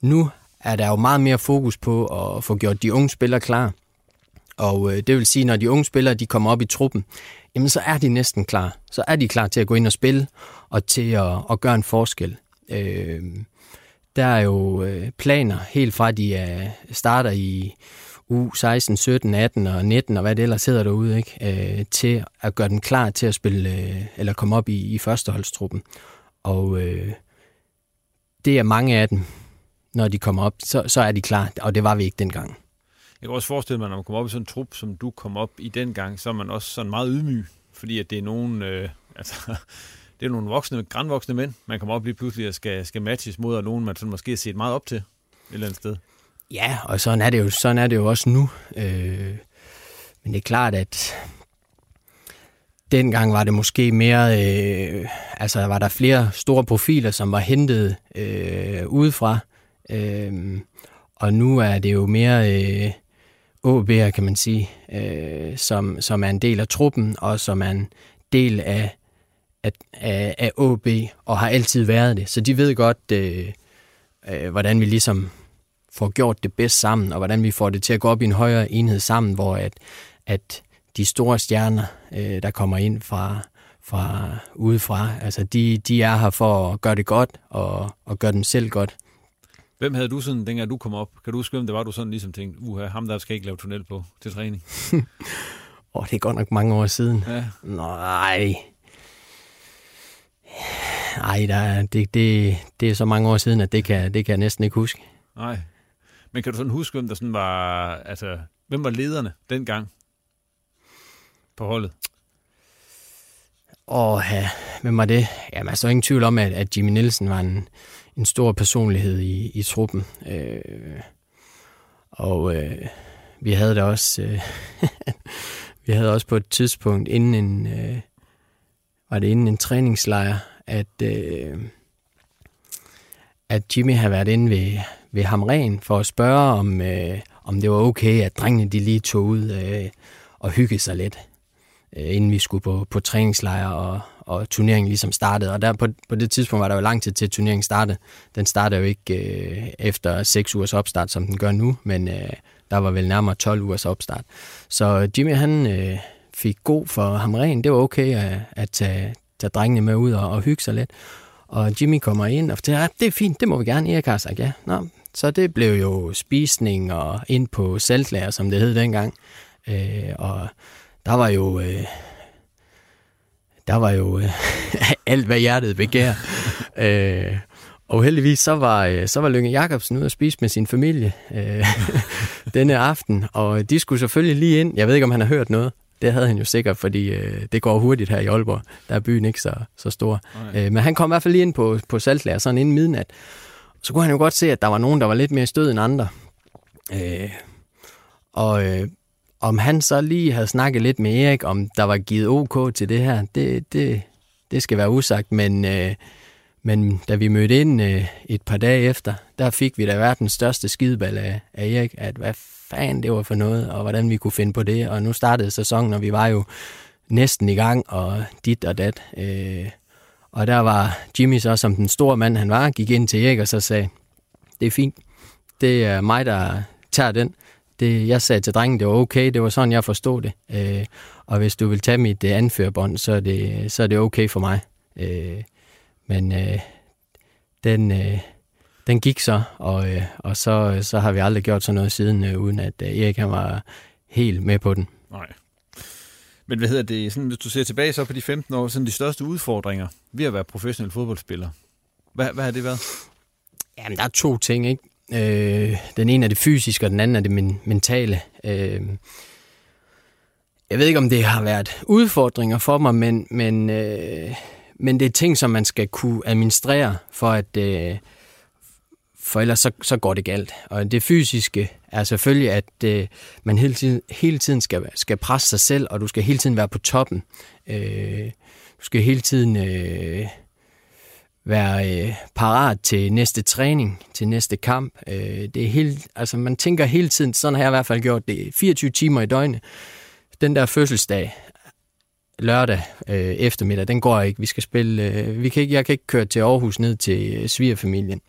Nu er der jo meget mere fokus på at få gjort de unge spillere klar. Og øh, det vil sige, når de unge spillere de kommer op i truppen, jamen så er de næsten klar. Så er de klar til at gå ind og spille, og til at, at gøre en forskel. Øh, der er jo øh, planer helt fra, de øh, starter i u 16, 17, 18 og 19 og hvad det ellers hedder derude, ikke? Øh, til at gøre den klar til at spille øh, eller komme op i, i førsteholdstruppen. Og øh, det er mange af dem, når de kommer op, så, så er de klar, og det var vi ikke dengang. Jeg kan også forestille mig, når man kommer op i sådan en trup, som du kom op i dengang, så er man også sådan meget ydmyg, fordi at det er nogen, øh, altså, det er nogle voksne, grandvoksne mænd, man kommer op lige pludselig og skal, skal matches mod, og nogen man sådan måske har set meget op til et eller andet sted. Ja, og sådan er det jo, sådan er det jo også nu. Øh, men det er klart, at dengang var det måske mere, øh, altså var der flere store profiler, som var hentet øh, udefra. Øh, og nu er det jo mere øh, OB'er, kan man sige, øh, som, som er en del af truppen, og som er en del af af, af, af OB, og har altid været det. Så de ved godt, øh, øh, hvordan vi ligesom får gjort det bedst sammen, og hvordan vi får det til at gå op i en højere enhed sammen, hvor at, at de store stjerner, øh, der kommer ind fra, fra udefra, altså de, de er her for at gøre det godt, og, og gøre dem selv godt. Hvem havde du sådan, dengang du kom op? Kan du huske, hvem det var, du sådan ligesom tænkte, uha, ham der skal ikke lave tunnel på til træning? Åh, oh, det er godt nok mange år siden. Ja. Nej, Nej, der, det, det, det er så mange år siden, at det kan, det kan jeg næsten ikke huske. Nej. Men kan du sådan huske, hvem der sådan var, altså, hvem var lederne dengang på holdet? Og ja, hvem var det? Jamen, altså, der er ingen tvivl om, at, at Jimmy Nielsen var en, en stor personlighed i, i truppen. Øh, og øh, vi havde da også, øh, vi havde også på et tidspunkt inden en, øh, var det inden en træningslejr, at, øh, at Jimmy havde været inde ved, ved Hamren for at spørge, om, øh, om det var okay, at drengene de lige tog ud øh, og hyggede sig lidt, øh, inden vi skulle på, på træningslejr og, og turneringen ligesom startede. Og der på, på det tidspunkt var der jo lang tid til turneringen startede. Den startede jo ikke øh, efter 6 ugers opstart, som den gør nu, men øh, der var vel nærmere 12 ugers opstart. Så Jimmy han øh, fik god for ham ren. Det var okay at, at tage, tage drengene med ud og, og hygge sig lidt. Og Jimmy kommer ind og fortæller, at det er fint, det må vi gerne. Erik har sagt ja. Nå, så det blev jo spisning og ind på saltlager, som det hed dengang. Øh, og der var jo... Øh, der var jo øh, alt, hvad hjertet begær. øh, og heldigvis så var, øh, så var Lønge Jacobsen ude at spise med sin familie øh, denne aften, og de skulle selvfølgelig lige ind. Jeg ved ikke, om han har hørt noget. Det havde han jo sikkert, fordi øh, det går hurtigt her i Aalborg. Der er byen ikke så, så stor. Okay. Øh, men han kom i hvert fald lige ind på, på Saltlager, sådan inden midnat. Så kunne han jo godt se, at der var nogen, der var lidt mere stød end andre. Øh, og øh, om han så lige havde snakket lidt med Erik, om der var givet OK til det her, det, det, det skal være usagt. Men, øh, men da vi mødte ind øh, et par dage efter, der fik vi da verdens største skideball af, af Erik, at hvad fanden det var for noget, og hvordan vi kunne finde på det. Og nu startede sæsonen, og vi var jo næsten i gang, og dit og dat. Øh, og der var Jimmy så, som den store mand han var, gik ind til Erik og så sagde, det er fint, det er mig, der tager den. Det, jeg sagde til drengen, det var okay, det var sådan, jeg forstod det. Øh, og hvis du vil tage mit øh, anførbånd, så er det, så er det okay for mig. Øh, men øh, den, øh, den gik så, og, øh, og så, så har vi aldrig gjort sådan noget siden, øh, uden at øh, Erik han var helt med på den. Nej. Men hvad hedder det, sådan, hvis du ser tilbage så på de 15 år, sådan de største udfordringer ved at være professionel fodboldspiller, hvad, hvad har det været? Jamen, der er to ting, ikke? Øh, den ene er det fysiske, og den anden er det men- mentale. Øh, jeg ved ikke, om det har været udfordringer for mig, men, men, øh, men det er ting, som man skal kunne administrere, for at øh, for ellers så, så går det galt. Og det fysiske er selvfølgelig, at øh, man hele tiden, hele tiden skal, skal presse sig selv, og du skal hele tiden være på toppen. Øh, du skal hele tiden øh, være øh, parat til næste træning, til næste kamp. Øh, det er helt, altså man tænker hele tiden, sådan har jeg i hvert fald gjort det, 24 timer i døgnet. Den der fødselsdag, lørdag øh, eftermiddag, den går ikke. Vi skal spille, øh, vi kan ikke, jeg kan ikke køre til Aarhus ned til øh, svigerfamilien.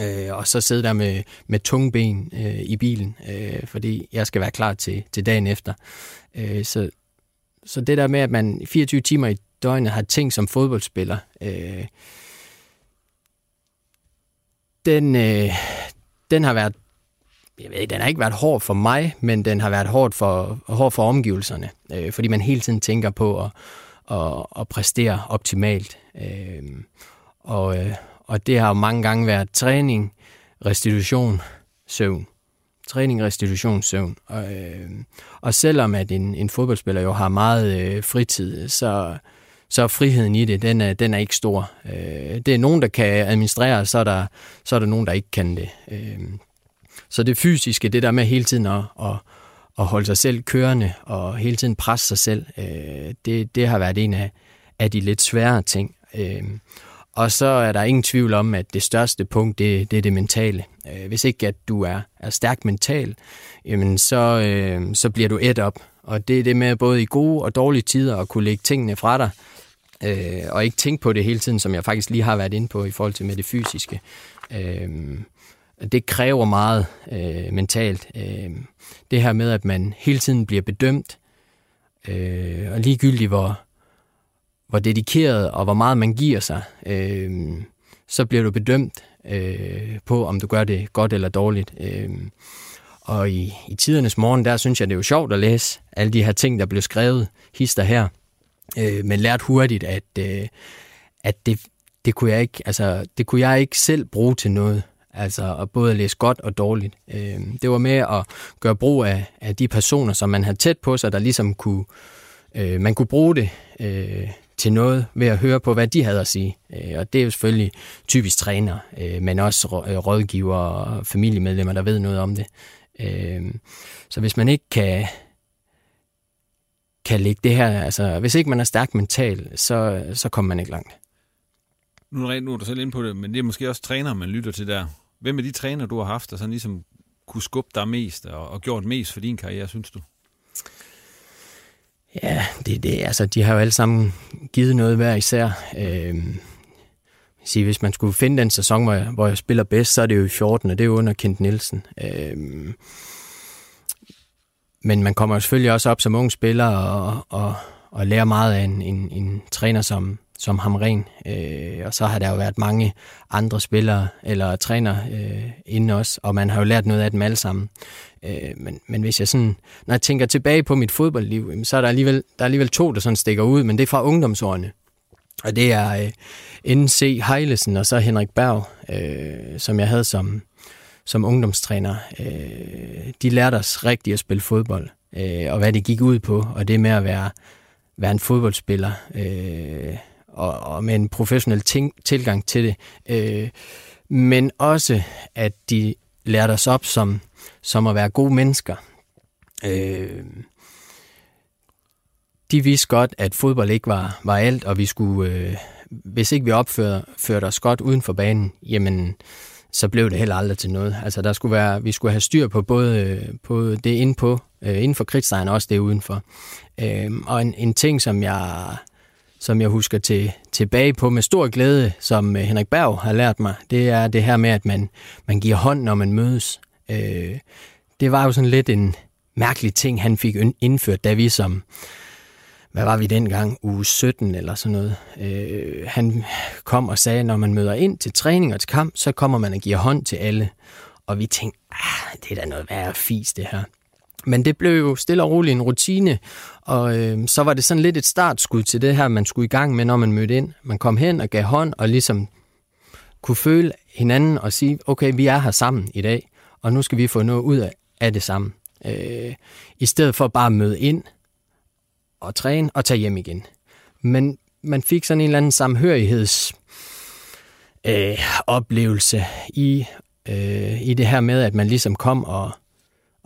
Øh, og så sidde der med, med tunge ben øh, i bilen, øh, fordi jeg skal være klar til, til dagen efter. Øh, så, så det der med, at man 24 timer i døgnet har ting som fodboldspiller, øh, den, øh, den har været, jeg ved, den har ikke været hård for mig, men den har været hård for, hård for omgivelserne, øh, fordi man hele tiden tænker på at, at, at præstere optimalt. Øh, og, øh, og det har jo mange gange været træning, restitution, søvn. Træning, restitution, søvn. Og, øh, og selvom at en, en fodboldspiller jo har meget øh, fritid, så, så er friheden i det, den er, den er ikke stor. Øh, det er nogen, der kan administrere, så er der, så er der nogen, der ikke kan det. Øh, så det fysiske, det der med hele tiden at, at, at holde sig selv kørende og hele tiden presse sig selv, øh, det, det har været en af, af de lidt svære ting. Øh, og så er der ingen tvivl om, at det største punkt, det, det er det mentale. Øh, hvis ikke at du er, er stærk mental, jamen så, øh, så bliver du et op. Og det er det med både i gode og dårlige tider at kunne lægge tingene fra dig, øh, og ikke tænke på det hele tiden, som jeg faktisk lige har været inde på i forhold til med det fysiske. Øh, det kræver meget øh, mentalt. Øh, det her med, at man hele tiden bliver bedømt, øh, og ligegyldigt hvor, hvor dedikeret og hvor meget man giver sig, øh, så bliver du bedømt øh, på, om du gør det godt eller dårligt. Øh, og i, i tidernes morgen, der synes jeg, det er jo sjovt at læse alle de her ting, der blev skrevet, hister her, øh, men lært hurtigt, at, øh, at det, det, kunne jeg ikke, altså, det kunne jeg ikke selv bruge til noget. Altså at både læse godt og dårligt. Øh, det var med at gøre brug af, af de personer, som man havde tæt på sig, der ligesom kunne, øh, man kunne bruge det øh, til noget ved at høre på, hvad de havde at sige. Øh, og det er jo selvfølgelig typisk træner, øh, men også øh, rådgiver og familiemedlemmer, der ved noget om det. Så hvis man ikke kan, kan lægge det her, altså hvis ikke man er stærk mentalt, så, så kommer man ikke langt. Nu er, nu er du selv inde på det, men det er måske også træner, man lytter til der. Hvem er de træner, du har haft, der sådan ligesom kunne skubbe dig mest og, og gjort mest for din karriere, synes du? Ja, det, det, altså, de har jo alle sammen givet noget hver især. Øh, sige, hvis man skulle finde den sæson, hvor jeg, hvor jeg spiller bedst, så er det jo i 14, og det er jo under Kent Nielsen. Øh, men man kommer jo selvfølgelig også op som ung spiller og, og, og lærer meget af en, en, en træner som, som Hamren. Øh, og så har der jo været mange andre spillere eller træner øh, inden os, og man har jo lært noget af dem alle sammen. Øh, men, men hvis jeg sådan, når jeg tænker tilbage på mit fodboldliv, så er der alligevel, der er alligevel to, der sådan stikker ud, men det er fra ungdomsårene. Og det er øh, NC Heilesen og så Henrik Berg, øh, som jeg havde som, som ungdomstræner. Øh, de lærte os rigtigt at spille fodbold, øh, og hvad det gik ud på, og det med at være, være en fodboldspiller, øh, og, og med en professionel ting, tilgang til det. Øh, men også, at de lærte os op som, som at være gode mennesker. Øh, de vidste godt, at fodbold ikke var, var alt, og vi skulle, øh, hvis ikke vi opførte førte os godt uden for banen, jamen, så blev det heller aldrig til noget. Altså, der skulle være, vi skulle have styr på både, på det inde på, øh, inden for kridtstregen, og også det udenfor. Øh, og en, en ting, som jeg, som jeg husker til, tilbage på med stor glæde, som øh, Henrik Berg har lært mig, det er det her med, at man, man giver hånd, når man mødes. Øh, det var jo sådan lidt en mærkelig ting, han fik indført, da vi som, hvad var vi dengang, uge 17 eller sådan noget. Øh, han kom og sagde, når man møder ind til træning og til kamp, så kommer man og giver hånd til alle. Og vi tænkte, ah, det er da noget værre fis det her. Men det blev jo stille og roligt en rutine, og øh, så var det sådan lidt et startskud til det her, man skulle i gang med, når man mødte ind. Man kom hen og gav hånd og ligesom kunne føle hinanden og sige, okay, vi er her sammen i dag, og nu skal vi få noget ud af, af det sammen. Øh, I stedet for bare at møde ind og træne og tage hjem igen. Men man fik sådan en eller anden samhørigheds øh, oplevelse i, øh, i det her med, at man ligesom kom og,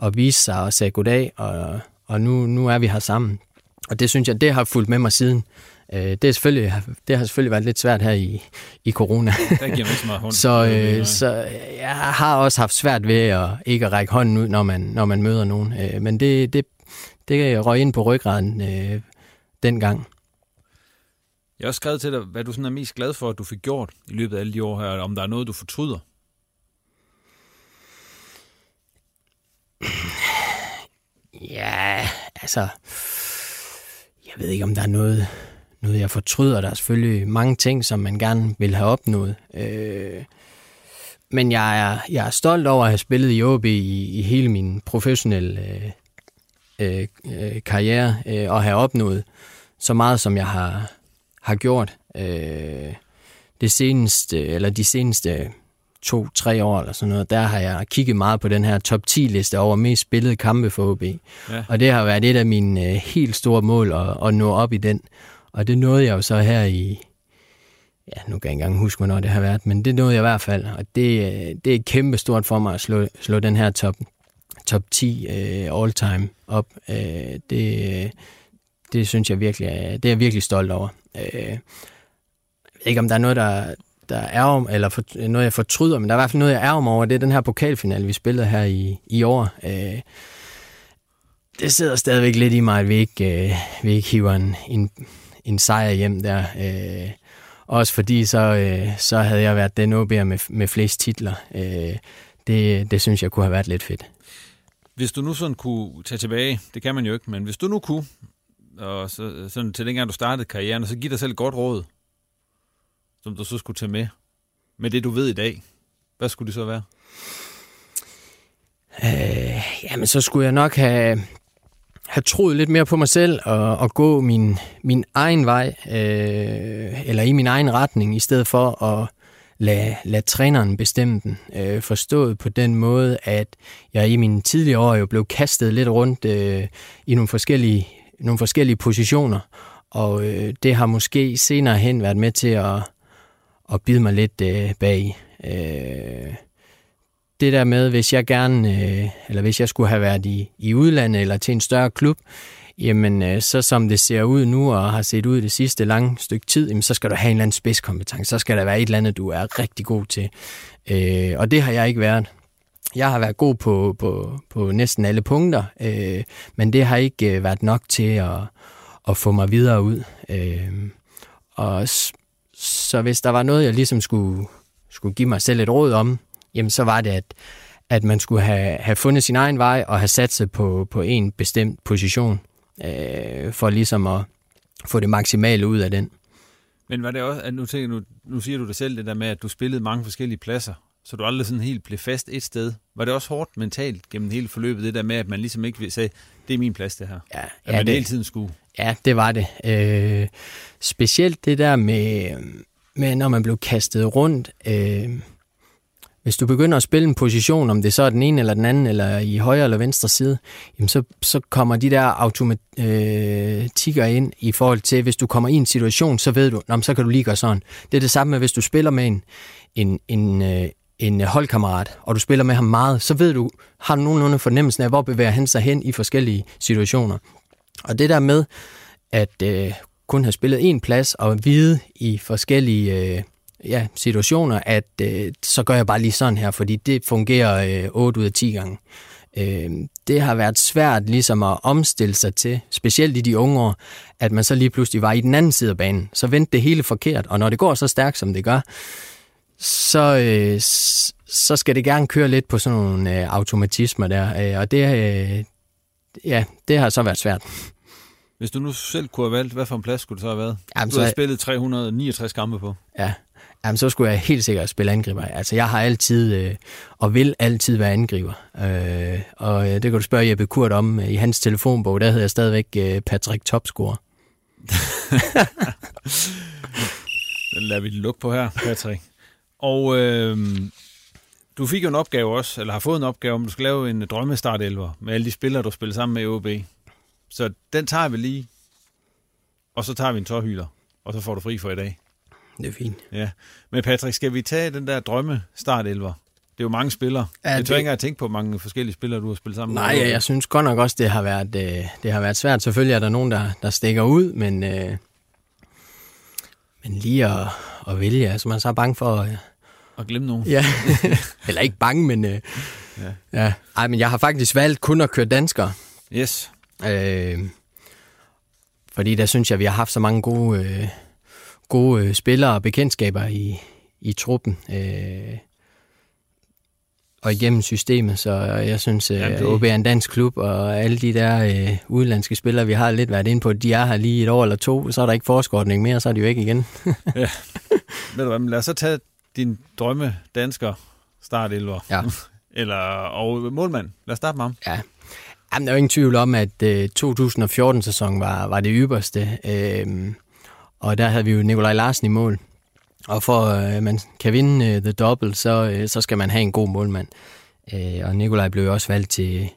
og viste sig og sagde goddag, og, og nu, nu er vi her sammen. Og det synes jeg, det har fulgt med mig siden. Øh, det, er selvfølgelig, det har selvfølgelig været lidt svært her i, i corona. Der giver så meget hånd. så, øh, så jeg har også haft svært ved at ikke at række hånden ud, når man, når man møder nogen. Øh, men det, det, det røg ind på ryggraden øh, dengang. Jeg har også skrevet til dig, hvad du sådan er mest glad for, at du fik gjort i løbet af alle de år her, om der er noget, du fortryder. Ja, altså, jeg ved ikke, om der er noget, noget jeg fortryder. Der er selvfølgelig mange ting, som man gerne vil have opnået. Øh, men jeg er, jeg er stolt over at have spillet i OB i, i hele min professionelle øh, øh, karriere øh, og have opnået så meget, som jeg har, har gjort. Øh, det seneste, eller de seneste to-tre år eller sådan noget, der har jeg kigget meget på den her top 10-liste over mest spillede kampe for OB. Ja. Og det har været et af mine øh, helt store mål at, at nå op i den. Og det nåede jeg jo så her i, ja, nu kan jeg ikke engang huske, hvornår det har været, men det nåede jeg i hvert fald. Og det, øh, det er kæmpe stort for mig at slå, slå den her top, top 10 uh, all-time op. Uh, det, det synes jeg virkelig, det er jeg virkelig stolt over. Uh, jeg ved ikke, om der er noget, der, der er om, eller for, noget, jeg fortryder, men der er i hvert fald noget, jeg er om over, det er den her pokalfinale, vi spillede her i, i år. Øh, det sidder stadigvæk lidt i mig, at vi ikke, øh, vi ikke hiver en, en, en sejr hjem der. Øh, også fordi så, øh, så havde jeg været den OB'er med, med flest titler. Øh, det, det synes jeg kunne have været lidt fedt. Hvis du nu sådan kunne tage tilbage, det kan man jo ikke, men hvis du nu kunne, og så, sådan til dengang du startede karrieren, og så give dig selv et godt råd, som du så skulle tage med, med det du ved i dag, hvad skulle det så være? Øh, jamen, så skulle jeg nok have, have troet lidt mere på mig selv og, og gå min, min egen vej, øh, eller i min egen retning, i stedet for at, lade, lade træneren bestemme den. Øh, forstået på den måde, at jeg i mine tidlige år jo blev kastet lidt rundt øh, i nogle forskellige, nogle forskellige positioner, og øh, det har måske senere hen været med til at, at bide mig lidt øh, bag. Øh, det der med, hvis jeg gerne, øh, eller hvis jeg skulle have været i, i udlandet eller til en større klub, jamen øh, så som det ser ud nu og har set ud det sidste lange stykke tid, jamen, så skal du have en eller anden spidskompetence. Så skal der være et eller andet, du er rigtig god til. Øh, og det har jeg ikke været. Jeg har været god på, på, på næsten alle punkter, øh, men det har ikke øh, været nok til at, at få mig videre ud. Øh, og så hvis der var noget, jeg ligesom skulle, skulle give mig selv et råd om, jamen så var det, at, at man skulle have, have fundet sin egen vej og have sat sig på, på en bestemt position, øh, for ligesom at få det maksimale ud af den. Men var det også, at nu, tænker, nu, nu siger du det selv, det der med, at du spillede mange forskellige pladser, så du aldrig sådan helt blev fast et sted. Var det også hårdt mentalt gennem hele forløbet, det der med, at man ligesom ikke sige, det er min plads det her? Ja, at ja, man det, hele tiden skulle... Ja, det var det. Øh, specielt det der med, med, når man blev kastet rundt. Øh, hvis du begynder at spille en position, om det så er den ene eller den anden, eller i højre eller venstre side, jamen så, så kommer de der automatikker øh, ind i forhold til, hvis du kommer i en situation, så ved du, nå, så kan du lige gøre sådan. Det er det samme med, hvis du spiller med en, en, en, øh, en holdkammerat, og du spiller med ham meget, så ved du, har du nogenlunde fornemmelsen af, hvor bevæger han sig hen i forskellige situationer. Og det der med at øh, kun have spillet en plads og vide i forskellige øh, ja, situationer, at øh, så gør jeg bare lige sådan her, fordi det fungerer øh, 8 ud af 10 gange. Øh, det har været svært ligesom at omstille sig til, specielt i de unge år, at man så lige pludselig var i den anden side af banen. Så vendte det hele forkert, og når det går så stærkt, som det gør, så, øh, så skal det gerne køre lidt på sådan nogle øh, automatismer der, øh, og det, øh, ja, det har så været svært. Hvis du nu selv kunne have valgt, hvad for en plads skulle det så have været? Jamen, du har så- spillet 369 kampe på. Ja, Jamen, så skulle jeg helt sikkert spille angriber. Altså, jeg har altid, øh, og vil altid være angriber. Øh, og øh, det kan du spørge Jeppe Kurt om. I hans telefonbog, der hedder jeg stadigvæk øh, Patrick Topscorer. Den lader vi lukke på her, Patrick. Og øh, du fik jo en opgave også, eller har fået en opgave, om du skal lave en drømmestartelver med alle de spillere, du spiller sammen med i OB. Så den tager vi lige, og så tager vi en tårhyler, og så får du fri for i dag. Det er fint. Ja. Men Patrick, skal vi tage den der drømme startelver? Det er jo mange spillere. Ja, jeg tør det- ikke engang tænke på, mange forskellige spillere, du har spillet sammen Nej, med. jeg, jeg synes godt nok også, det har været, øh, det har været svært. Selvfølgelig er der nogen, der, der stikker ud, men, øh, men lige at, at vælge, altså man er så bange for... Øh, Og glemme nogen. ja, eller ikke bange, men... Øh, Ja. ja. ja. Ej, men jeg har faktisk valgt kun at køre danskere. Yes. Øh, fordi der synes jeg, vi har haft så mange gode, øh, gode øh, spillere og bekendtskaber i, i truppen. Øh, og igennem systemet, så jeg synes, at Jamen, det... OB er en dansk klub, og alle de der øh, udenlandske spillere, vi har lidt været inde på, de er her lige et år eller to, så er der ikke forskordning mere, så er de jo ikke igen. Ved du hvad, men lad os så tage din drømme dansker startelver. Ja. Eller, og målmand. Lad os starte med ham. Ja. Jamen, der er jo ingen tvivl om, at øh, 2014-sæsonen var, var det ypperste. Øh, og der havde vi jo Nikolaj Larsen i mål. Og for at øh, man kan vinde øh, The Double, så, øh, så skal man have en god målmand. Øh, og Nikolaj blev jo også valgt til,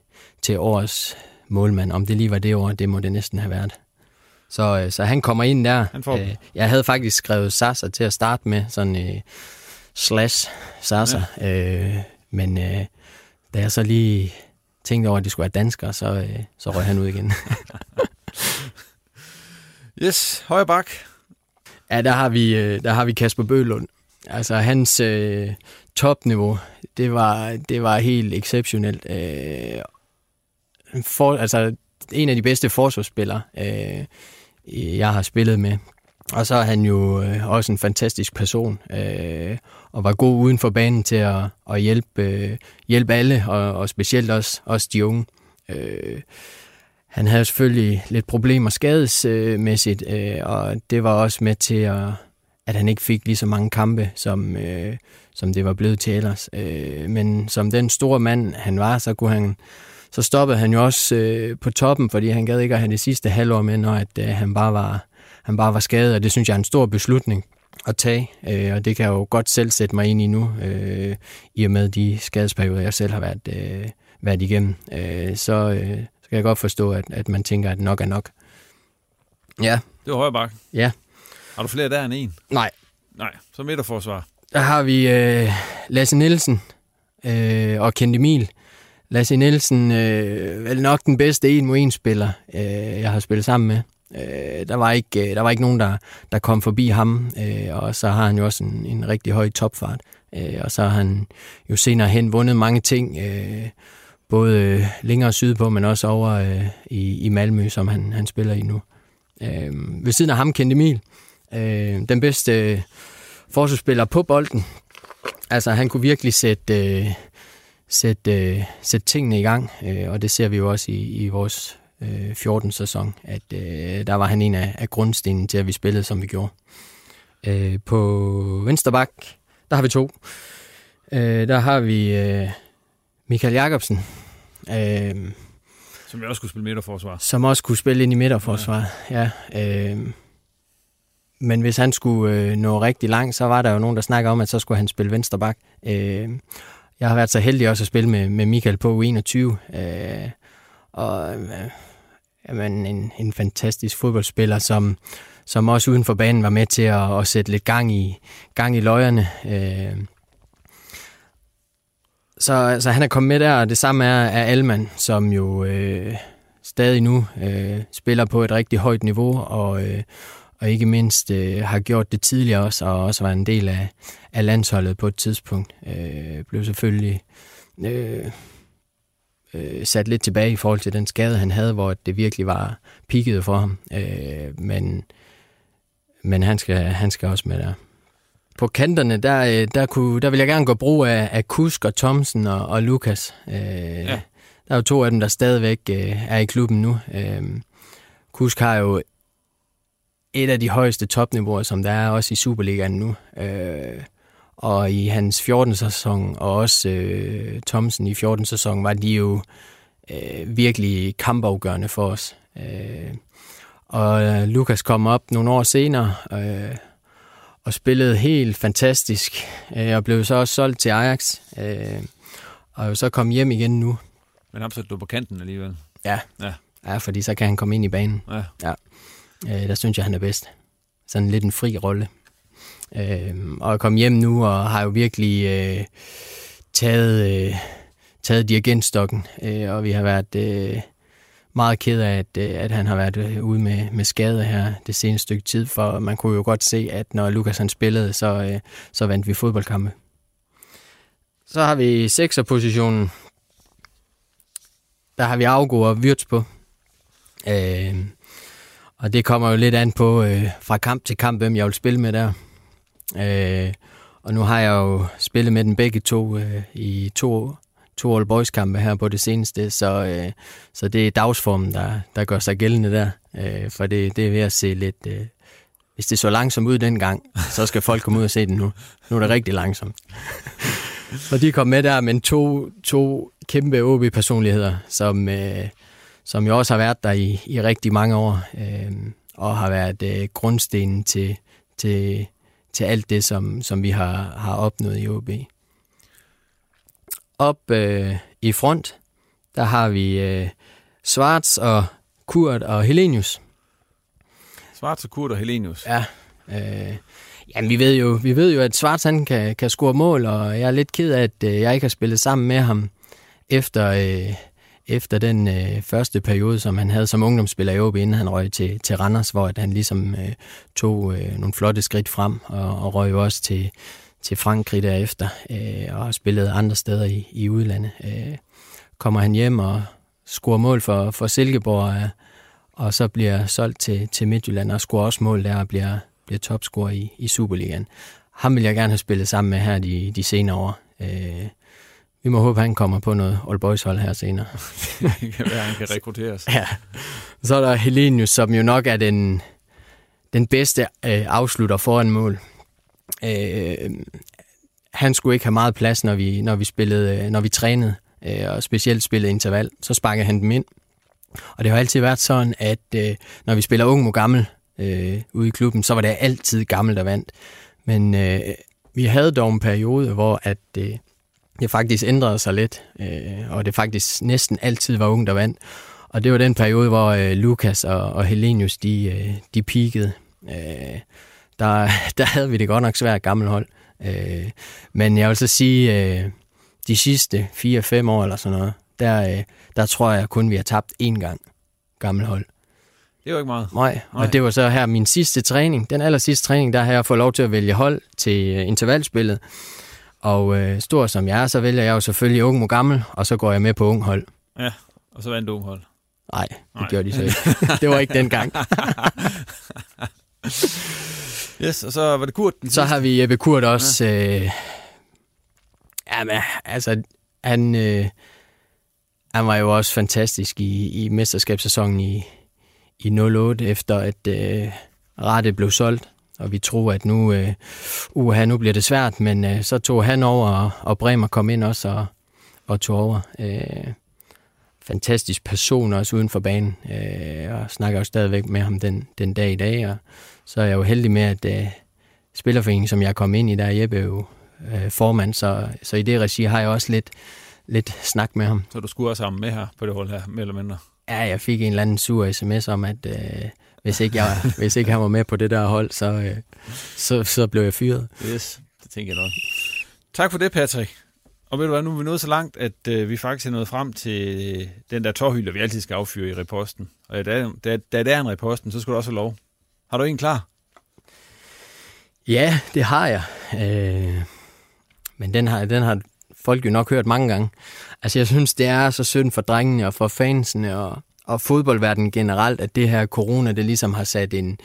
til årets målmand. Om det lige var det år, det må det næsten have været. Så, øh, så han kommer ind der. Han får øh, jeg havde faktisk skrevet Sasa til at starte med, sådan øh, slash Sasa. Ja. Øh, men øh, da jeg så lige tænkte over, at de skulle være danskere, så, øh, så røg han ud igen. Yes, højre bak. ja, der har vi, øh, der har vi Kasper Bølund. Altså hans øh, topniveau, det var, det var helt exceptionelt. Øh, for, altså en af de bedste forsvarsspillere, øh, jeg har spillet med. Og så er han jo øh, også en fantastisk person, øh, og var god uden for banen til at, at hjælpe, øh, hjælpe alle, og, og specielt også, også de unge. Øh, han havde selvfølgelig lidt problemer skadesmæssigt, øh, og det var også med til, at, at han ikke fik lige så mange kampe, som, øh, som det var blevet til ellers. Øh, men som den store mand, han var, så kunne han så stoppede han jo også øh, på toppen, fordi han gad ikke at have det sidste halvår med, når at, øh, han, bare var, han bare var skadet, og det synes jeg er en stor beslutning. at tage, øh, og det kan jeg jo godt selv sætte mig ind i nu, øh, i og med de skadesperioder, jeg selv har været, øh, været igennem. Øh, så, øh, så kan jeg godt forstå, at, at man tænker, at nok er nok. Ja. Det var højre bak. Ja. Har du flere der end en? Nej. Nej, så midterforsvar. Der har vi øh, Lasse Nielsen øh, og Kent Emil. Lasse Nielsen øh, vel nok den bedste en mod en spiller, øh, jeg har spillet sammen med. Øh, der, var ikke, øh, der var ikke nogen, der, der kom forbi ham, øh, og så har han jo også en, en rigtig høj topfart. Øh, og så har han jo senere hen vundet mange ting, øh, både længere sydpå, men også over øh, i, i Malmø, som han, han spiller i nu. Øh, ved siden af ham kendte Emil, øh, den bedste øh, forsvarsspiller på bolden. Altså han kunne virkelig sætte, øh, sætte, øh, sætte tingene i gang, øh, og det ser vi jo også i, i vores øh, 14. sæson, at øh, der var han en af, af grundstenen til, at vi spillede, som vi gjorde. Øh, på venstre bak, der har vi to. Øh, der har vi øh, Michael Jacobsen. Øh, som også kunne spille midterforsvar. Som også kunne spille ind i midterforsvar, ja. ja øh, men hvis han skulle øh, nå rigtig langt, så var der jo nogen, der snakker om, at så skulle han spille venstre bak. Øh, jeg har været så heldig også at spille med, med Michael på U21. Øh, og øh, jamen, en, en fantastisk fodboldspiller, som, som også uden for banen var med til at, at sætte lidt gang i, gang i løjerne. Øh, så, så han er kommet med der, og det samme er, er Alman, som jo øh, stadig nu øh, spiller på et rigtig højt niveau, og, øh, og ikke mindst øh, har gjort det tidligere også, og også var en del af, af landsholdet på et tidspunkt. Øh, blev selvfølgelig øh, øh, sat lidt tilbage i forhold til den skade, han havde, hvor det virkelig var pigget for ham. Øh, men men han, skal, han skal også med der. På kanterne, der, øh, der, kunne, der vil jeg gerne gå brug af, af Kusk og Thomsen og, og Lukas. Øh, ja. Der er jo to af dem, der stadigvæk øh, er i klubben nu. Øh, Kusk har jo et af de højeste topniveauer, som der er også i Superligaen nu. Øh, og i hans 14. sæson, og også øh, Thomsen i 14. sæson, var de jo øh, virkelig kampafgørende for os. Øh, og øh, Lukas kom op nogle år senere øh, og spillede helt fantastisk, øh, og blev så også solgt til Ajax, øh, og så kom hjem igen nu. Men satte du på kanten alligevel? Ja. ja, ja, fordi så kan han komme ind i banen. Ja. ja. Øh, der synes jeg, han er bedst. Sådan lidt en fri rolle. Øh, og jeg kom hjem nu og har jo virkelig øh, taget, øh, taget dirigentstokken, øh, og vi har været øh, meget ked af, at, øh, at han har været øh, ude med, med skade her det seneste stykke tid, for man kunne jo godt se, at når Lukas han spillede, så, øh, så vandt vi fodboldkampe. Så har vi sekserpositionen. Der har vi Augo og Wirtz på. Øh, og det kommer jo lidt an på øh, fra kamp til kamp, hvem jeg vil spille med der. Øh, og nu har jeg jo spillet med den begge to øh, i to, to All Boys kampe her på det seneste, så, øh, så det er dagsformen, der, der gør sig gældende der. Øh, for det, det er ved at se lidt... Øh, hvis det så langsomt ud dengang, så skal folk komme ud og se den nu. Nu er det rigtig langsomt. og de kom med der, men to, to kæmpe OB-personligheder, som, øh, som jo også har været der i, i rigtig mange år, øh, og har været øh, grundstenen til, til, til alt det, som, som vi har, har opnået i OB. Op øh, i front, der har vi øh, Svarts og Kurt og Helenius. Svarts og Kurt og Helenius? Ja. Øh, jamen, vi ved jo, vi ved jo at Svarts han kan, kan score mål, og jeg er lidt ked af, at øh, jeg ikke har spillet sammen med ham efter... Øh, efter den øh, første periode, som han havde som ungdomsspiller i OB, inden han røg til, til Randers, hvor at han ligesom øh, tog øh, nogle flotte skridt frem, og, og røg også til, til Frankrig derefter, øh, og spillede spillet andre steder i, i udlandet. Øh, kommer han hjem og scorer mål for, for Silkeborg, øh, og så bliver solgt til, til Midtjylland, og scorer også mål der, og bliver, bliver topscorer i, i Superligaen. Ham vil jeg gerne have spillet sammen med her de, de senere år. Øh, vi må håbe, at han kommer på noget All Boys hold her senere. det kan være, han kan rekrutteres. ja. Så er der Helenius, som jo nok er den, den bedste øh, afslutter foran mål. Øh, han skulle ikke have meget plads, når vi, når vi, spillede, øh, når vi trænede, øh, og specielt spillede interval. Så sparkede han dem ind. Og det har altid været sådan, at øh, når vi spiller ung mod gammel øh, ude i klubben, så var det altid gammel, der vandt. Men øh, vi havde dog en periode, hvor at, øh, det faktisk ændrede sig lidt, øh, og det faktisk næsten altid var unge, der vandt. Og det var den periode, hvor øh, Lukas og, og Helenius, de, øh, de peakede. Øh, der, der havde vi det godt nok svært gammel hold. Øh, men jeg vil så sige, øh, de sidste 4-5 år eller sådan noget, der, øh, der tror jeg kun, vi har tabt én gang gammel hold. Det var ikke meget. Nej, Nej, og det var så her min sidste træning. Den aller sidste træning, der har jeg fået lov til at vælge hold til øh, intervalspillet. Og øh, stor som jeg er, så vælger jeg jo selvfølgelig ung mod gammel, og så går jeg med på ung hold. Ja, og så vandt ung hold. Nej, det Nej. gjorde de så ikke. det var ikke den gang. yes, og så var det Kurt. Så har vi Jeppe Kurt også. Ja. Øh, jamen, altså, han, øh, han var jo også fantastisk i, i mesterskabssæsonen i, i 08, efter at øh, Rette blev solgt. Og vi tror, at nu, øh, uha, nu bliver det svært, men øh, så tog han over, og, og Bremer kom ind også og, og tog over. Øh, fantastisk person også uden for banen. Øh, og snakker jo stadigvæk med ham den, den dag i dag. Og så er jeg jo heldig med, at øh, spillerforeningen, som jeg kom ind i, der er Jeppe jo øh, formand, så, så i det regi har jeg også lidt, lidt snak med ham. Så du skulle også sammen med her på det hold her, mere eller mindre? Ja, jeg fik en eller anden sur sms om, at øh, hvis, ikke jeg, hvis ikke han var med på det der hold, så, øh, så, så blev jeg fyret. Yes, det tænker jeg nok. Tak for det, Patrick. Og ved du hvad, nu er vi nået så langt, at øh, vi faktisk er nået frem til den der tårhylder, vi altid skal affyre i reposten. Og da, da, da det er en reposten, så skal du også have lov. Har du en klar? Ja, det har jeg. Øh, men den har, den har folk jo nok hørt mange gange. Altså, jeg synes, det er så synd for drengene og for fansene og, og fodboldverdenen generelt, at det her corona, det ligesom har sat en,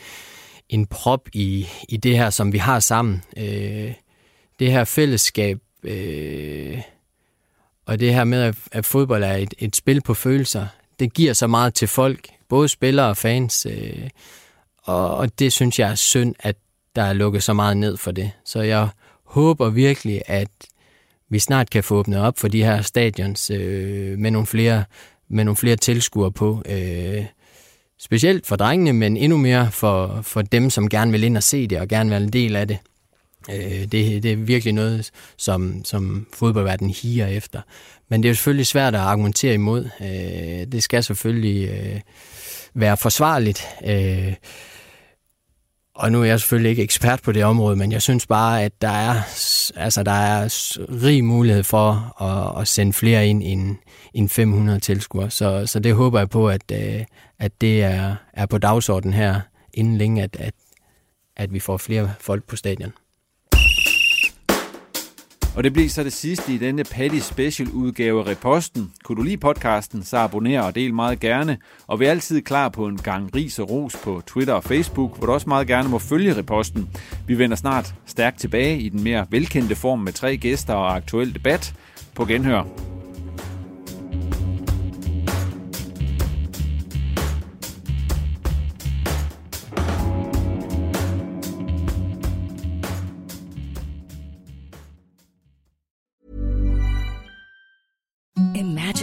en prop i, i det her, som vi har sammen. Øh, det her fællesskab, øh, og det her med, at, at fodbold er et, et spil på følelser, det giver så meget til folk, både spillere og fans, øh, og, og det synes jeg er synd, at der er lukket så meget ned for det. Så jeg håber virkelig, at vi snart kan få åbnet op for de her stadions øh, med nogle flere med nogle flere tilskuere på. Øh, specielt for drengene, men endnu mere for, for dem, som gerne vil ind og se det, og gerne vil være en del af det. Øh, det, det er virkelig noget, som, som fodboldverdenen higer efter. Men det er jo selvfølgelig svært at argumentere imod. Øh, det skal selvfølgelig øh, være forsvarligt. Øh, og nu er jeg selvfølgelig ikke ekspert på det område, men jeg synes bare, at der er, altså, der er rig mulighed for at, at sende flere ind end, end 500 tilskuere. Så, så det håber jeg på, at, øh, at det er, er på dagsordenen her inden længe, at, at, at vi får flere folk på stadion. Og det bliver så det sidste i denne Patty Special udgave af Reposten. Kunne du lide podcasten, så abonner og del meget gerne. Og vi er altid klar på en gang ris og ros på Twitter og Facebook, hvor du også meget gerne må følge Reposten. Vi vender snart stærkt tilbage i den mere velkendte form med tre gæster og aktuel debat. På genhør.